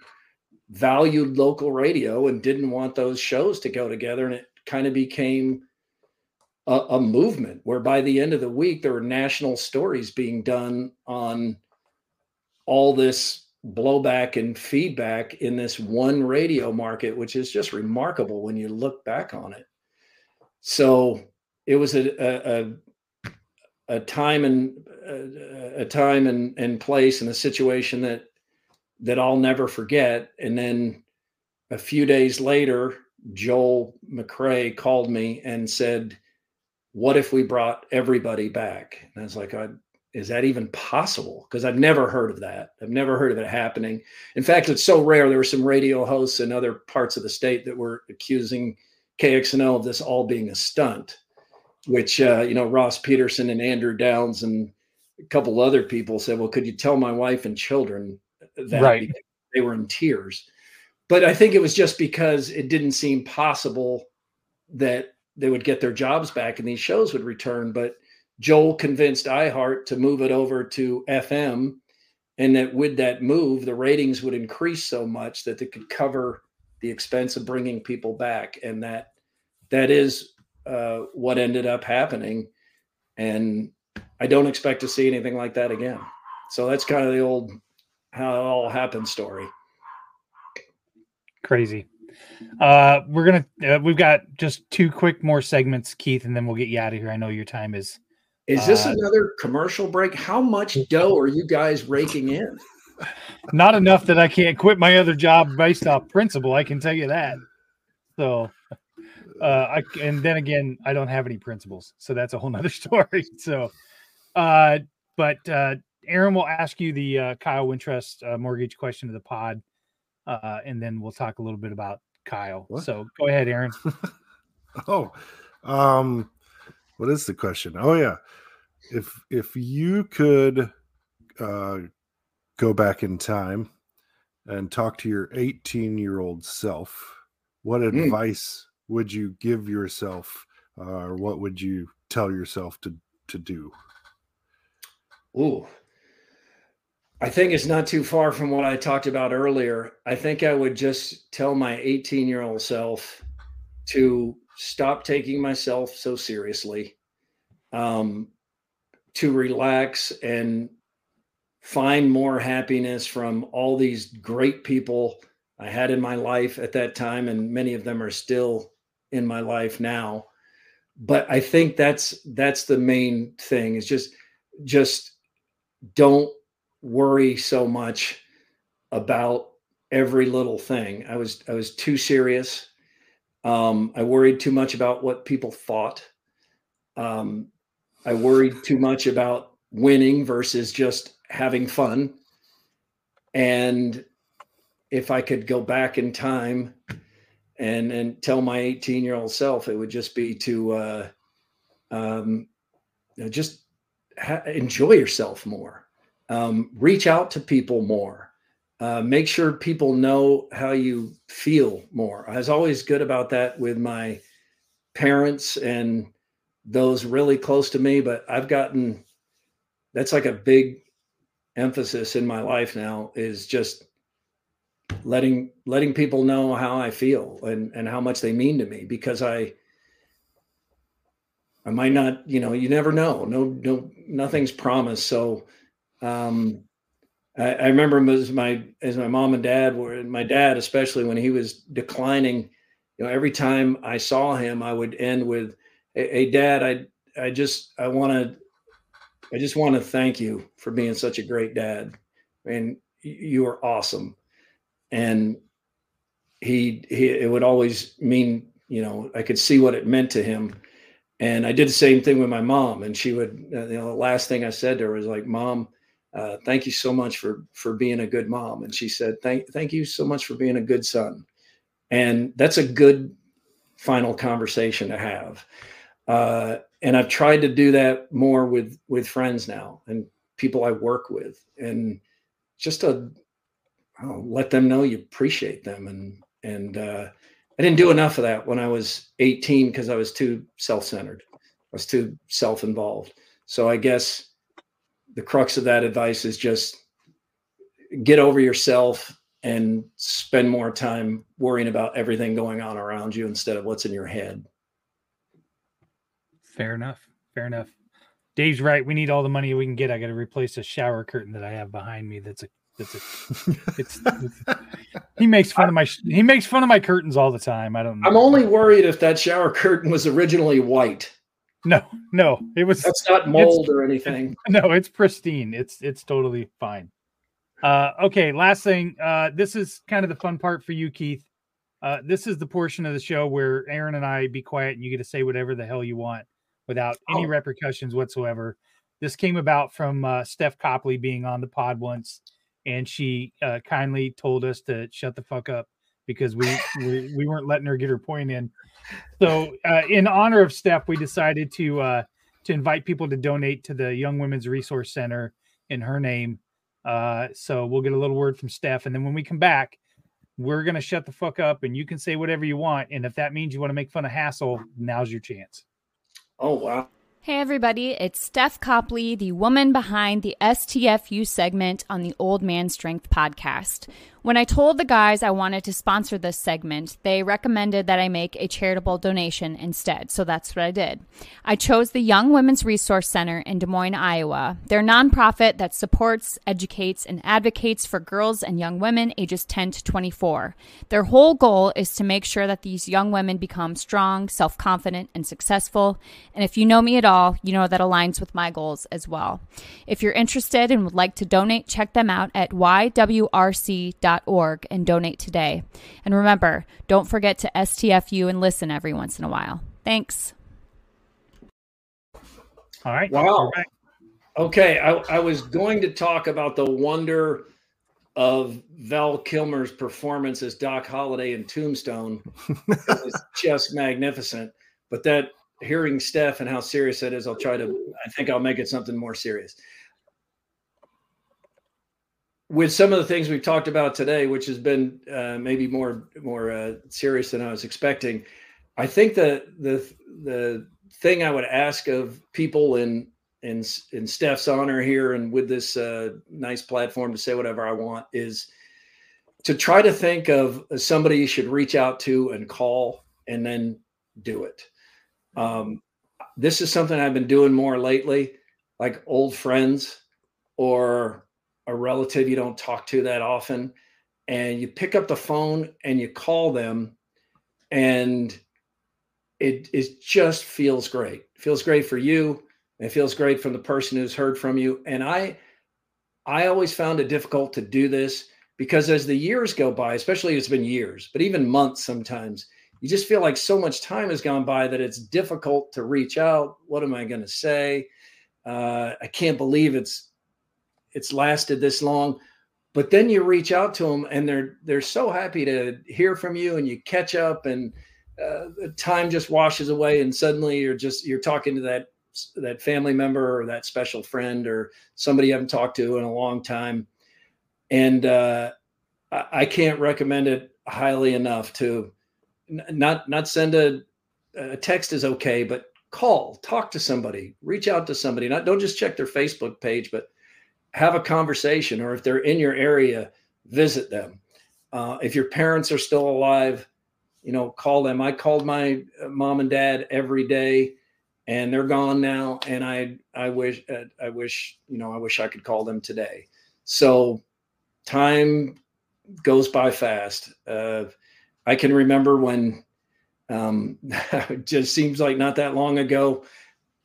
valued local radio and didn't want those shows to go together. And it kind of became a, a, movement where by the end of the week, there were national stories being done on all this blowback and feedback in this one radio market, which is just remarkable when you look back on it. So it was a, a, a time and a, a time and, and place and a situation that that I'll never forget. And then a few days later, Joel McCrea called me and said, What if we brought everybody back? And I was like, I, Is that even possible? Because I've never heard of that. I've never heard of it happening. In fact, it's so rare. There were some radio hosts in other parts of the state that were accusing KXNO of this all being a stunt, which, uh, you know, Ross Peterson and Andrew Downs and a couple other people said, Well, could you tell my wife and children that right. they were in tears. But I think it was just because it didn't seem possible that they would get their jobs back and these shows would return. But Joel convinced iHeart to move it over to FM, and that with that move, the ratings would increase so much that they could cover the expense of bringing people back, and that that is uh, what ended up happening. And I don't expect to see anything like that again. So that's kind of the old how it all happened story. Crazy. Uh, we're gonna uh, we've got just two quick more segments, Keith, and then we'll get you out of here. I know your time is. Is this uh, another commercial break? How much dough are you guys raking in? Not enough that I can't quit my other job based off principle. I can tell you that. So, uh, I and then again, I don't have any principles, so that's a whole nother story. So, uh, but uh, Aaron will ask you the uh, Kyle Wintrust uh, mortgage question of the pod, uh, and then we'll talk a little bit about Kyle. What? So go ahead, Aaron. oh, um, what is the question? Oh yeah, if if you could uh, go back in time and talk to your 18 year old self, what mm. advice would you give yourself, uh, or what would you tell yourself to to do? Ooh, I think it's not too far from what I talked about earlier. I think I would just tell my 18 year old self to stop taking myself so seriously, um, to relax and find more happiness from all these great people I had in my life at that time, and many of them are still in my life now. But I think that's that's the main thing is just just don't worry so much about every little thing. I was I was too serious. Um, I worried too much about what people thought. Um, I worried too much about winning versus just having fun. And if I could go back in time and and tell my 18 year old self, it would just be to uh, um, you know, just ha- enjoy yourself more, um, reach out to people more, uh, make sure people know how you feel more. I was always good about that with my parents and those really close to me, but I've gotten that's like a big emphasis in my life now is just letting letting people know how I feel and and how much they mean to me because I I might not, you know, you never know. No, no, nothing's promised. So um I, I remember as my as my mom and dad were my dad, especially when he was declining, you know, every time I saw him, I would end with, Hey, dad, I I just I want to I just want to thank you for being such a great dad. And you are awesome and he he it would always mean you know i could see what it meant to him and i did the same thing with my mom and she would uh, you know the last thing i said to her was like mom uh, thank you so much for for being a good mom and she said thank thank you so much for being a good son and that's a good final conversation to have uh, and i've tried to do that more with with friends now and people i work with and just to know, let them know you appreciate them. And and uh, I didn't do enough of that when I was 18 because I was too self-centered. I was too self-involved. So I guess the crux of that advice is just get over yourself and spend more time worrying about everything going on around you instead of what's in your head. Fair enough. Fair enough. Dave's right. We need all the money we can get. I got to replace a shower curtain that I have behind me. That's a it's, a, it's, it's he makes fun of my he makes fun of my curtains all the time. I don't. know. I'm only worried if that shower curtain was originally white. No, no, it was. That's not mold or anything. No, it's pristine. It's it's totally fine. Uh, okay, last thing. Uh, this is kind of the fun part for you, Keith. Uh, this is the portion of the show where Aaron and I be quiet and you get to say whatever the hell you want without any oh. repercussions whatsoever. This came about from uh, Steph Copley being on the pod once and she uh, kindly told us to shut the fuck up because we we, we weren't letting her get her point in. So, uh, in honor of Steph, we decided to uh, to invite people to donate to the Young Women's Resource Center in her name. Uh, so we'll get a little word from Steph, and then when we come back, we're gonna shut the fuck up, and you can say whatever you want. And if that means you want to make fun of Hassel, now's your chance. Oh wow! Hey everybody, it's Steph Copley, the woman behind the STFU segment on the Old Man Strength podcast. When I told the guys I wanted to sponsor this segment, they recommended that I make a charitable donation instead, so that's what I did. I chose the Young Women's Resource Center in Des Moines, Iowa. They're a nonprofit that supports, educates, and advocates for girls and young women ages 10 to 24. Their whole goal is to make sure that these young women become strong, self confident, and successful. And if you know me at all, you know that aligns with my goals as well. If you're interested and would like to donate, check them out at ywrc.com org and donate today. And remember, don't forget to STFU and listen every once in a while. Thanks. All right. Wow. Okay. I, I was going to talk about the wonder of Val Kilmer's performance as Doc Holliday in Tombstone. it was just magnificent. But that hearing Steph and how serious that is, I'll try to, I think I'll make it something more serious with some of the things we've talked about today, which has been uh, maybe more more uh, serious than I was expecting, I think that the the thing I would ask of people in in in Steph's honor here and with this uh, nice platform to say whatever I want is to try to think of somebody you should reach out to and call and then do it. Um, this is something I've been doing more lately, like old friends or a relative you don't talk to that often. And you pick up the phone and you call them, and it, it just feels great. It feels great for you. It feels great from the person who's heard from you. And I, I always found it difficult to do this because as the years go by, especially it's been years, but even months sometimes, you just feel like so much time has gone by that it's difficult to reach out. What am I going to say? Uh, I can't believe it's it's lasted this long. But then you reach out to them, and they're they're so happy to hear from you, and you catch up, and uh, time just washes away, and suddenly you're just you're talking to that that family member or that special friend or somebody you haven't talked to in a long time, and uh, I can't recommend it highly enough to not not send a, a text is okay, but call, talk to somebody, reach out to somebody. Not don't just check their Facebook page, but have a conversation. Or if they're in your area, visit them. Uh, if your parents are still alive, you know, call them. I called my uh, mom and dad every day, and they're gone now. And I I wish uh, I wish you know I wish I could call them today. So time goes by fast. Uh, I can remember when um, it just seems like not that long ago,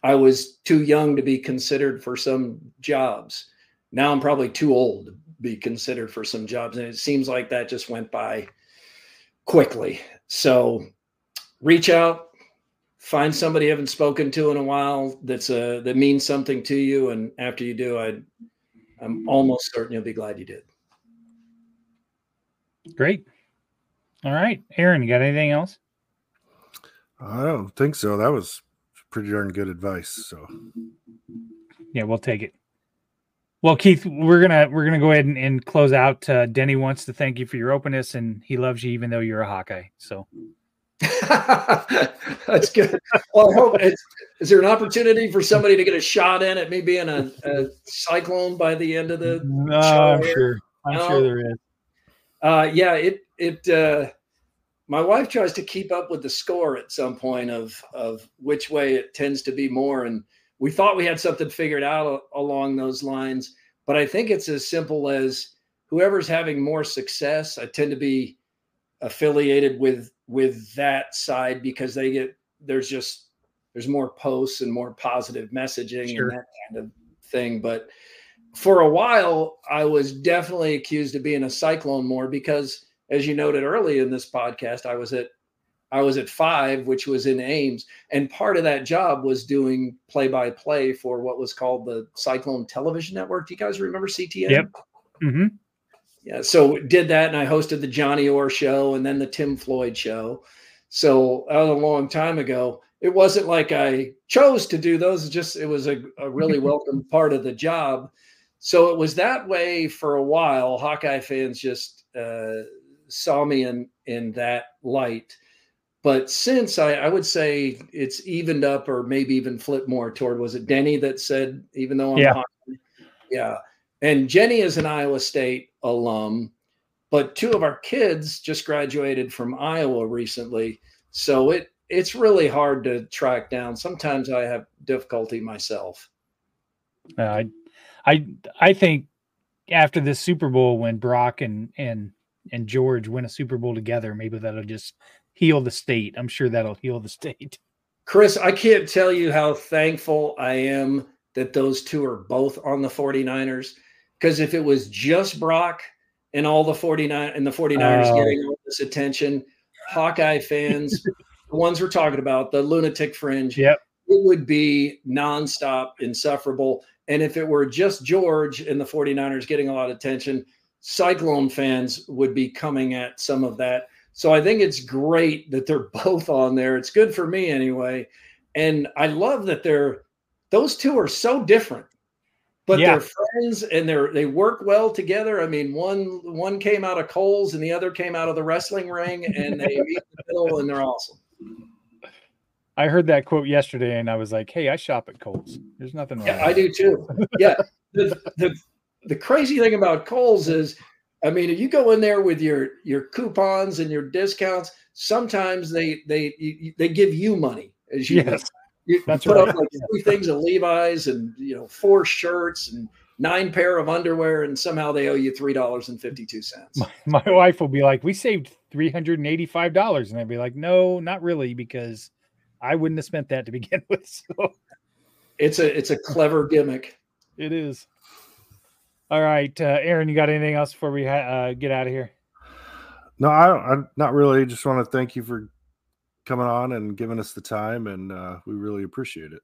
I was too young to be considered for some jobs. Now I'm probably too old to be considered for some jobs. And it seems like that just went by quickly. So reach out, find somebody you haven't spoken to in a while that's a, uh, that means something to you. And after you do, I, I'm almost certain you'll be glad you did. Great. All right, Aaron, you got anything else? I don't think so. That was pretty darn good advice. So, yeah, we'll take it. Well, Keith, we're gonna we're gonna go ahead and, and close out. Uh, Denny wants to thank you for your openness, and he loves you even though you're a Hawkeye. So that's good. Well, I hope it's, is there an opportunity for somebody to get a shot in at me being a, a cyclone by the end of the? No, I'm sure. I'm no? sure there is. Uh, yeah, it it uh, my wife tries to keep up with the score at some point of of which way it tends to be more and we thought we had something figured out along those lines but i think it's as simple as whoever's having more success i tend to be affiliated with with that side because they get there's just there's more posts and more positive messaging sure. and that kind of thing but for a while i was definitely accused of being a cyclone more because as you noted early in this podcast, I was at I was at five, which was in Ames, and part of that job was doing play by play for what was called the Cyclone Television Network. Do you guys remember CTN? Yep. Mm-hmm. Yeah. So did that, and I hosted the Johnny Orr show and then the Tim Floyd show. So that was a long time ago. It wasn't like I chose to do those; just it was a, a really welcome part of the job. So it was that way for a while. Hawkeye fans just uh, saw me in in that light. But since I, I would say it's evened up or maybe even flipped more toward was it Denny that said even though I'm yeah. Yeah. And Jenny is an Iowa State alum, but two of our kids just graduated from Iowa recently. So it it's really hard to track down. Sometimes I have difficulty myself. Uh, I I I think after this Super Bowl when Brock and and and George win a Super Bowl together, maybe that'll just heal the state. I'm sure that'll heal the state. Chris, I can't tell you how thankful I am that those two are both on the 49ers. Because if it was just Brock and all the 49 and the 49ers uh, getting all this attention, Hawkeye fans, the ones we're talking about, the lunatic fringe, yep. it would be nonstop insufferable. And if it were just George and the 49ers getting a lot of attention, Cyclone fans would be coming at some of that. So I think it's great that they're both on there. It's good for me anyway. And I love that they're those two are so different, but yeah. they're friends and they're they work well together. I mean, one one came out of Kohl's and the other came out of the wrestling ring, and they meet in the middle and they're awesome. I heard that quote yesterday, and I was like, "Hey, I shop at Kohl's. There's nothing wrong." Yeah, I do too. Yeah. the, the the crazy thing about Kohl's is, I mean, if you go in there with your your coupons and your discounts, sometimes they they you, they give you money as you, Yes, you that's put right. up like three things of Levi's and you know four shirts and nine pair of underwear, and somehow they owe you three dollars and fifty two cents. my wife will be like, "We saved three hundred and eighty-five dollars," and I'd be like, "No, not really, because I wouldn't have spent that to begin with." So It's a it's a clever gimmick. it is. All right, uh, Aaron, you got anything else before we ha- uh, get out of here? No, I don't. I, not really. Just want to thank you for coming on and giving us the time, and uh, we really appreciate it.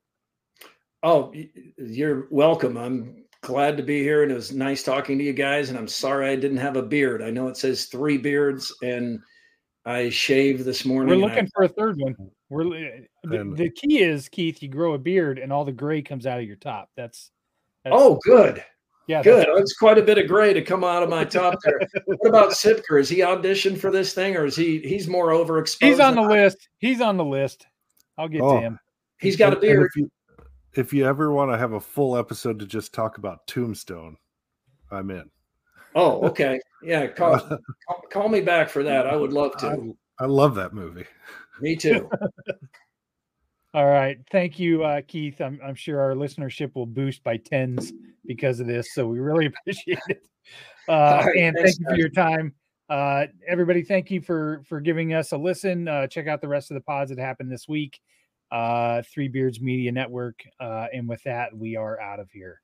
Oh, you're welcome. I'm glad to be here, and it was nice talking to you guys. And I'm sorry I didn't have a beard. I know it says three beards, and I shaved this morning. We're and I- looking for a third one. We're the, And- the key is Keith. You grow a beard, and all the gray comes out of your top. That's, that's oh, good, yeah, good. that's- oh, That's quite a bit of gray to come out of my top there. what about Siepker? Is he auditioned for this thing, or is he? He's more overexposed. He's on the I- list. He's on the list. I'll get Oh. to him. He's got a And- and beard. If you, if you ever want to have a full episode to just talk about Tombstone, I'm in. Oh, okay. Yeah, call, call, call me back for that. I would love I, to. I love that movie. Me too. All right. Thank you, uh, Keith. I'm, I'm sure our listenership will boost by tens because of this. So we really appreciate it. Uh, right, and thanks, thank you for your time. Uh, everybody, thank you for for giving us a listen. Uh, check out the rest of the pods that happened this week. Uh, Three Beards Media Network. Uh, and with that, we are out of here.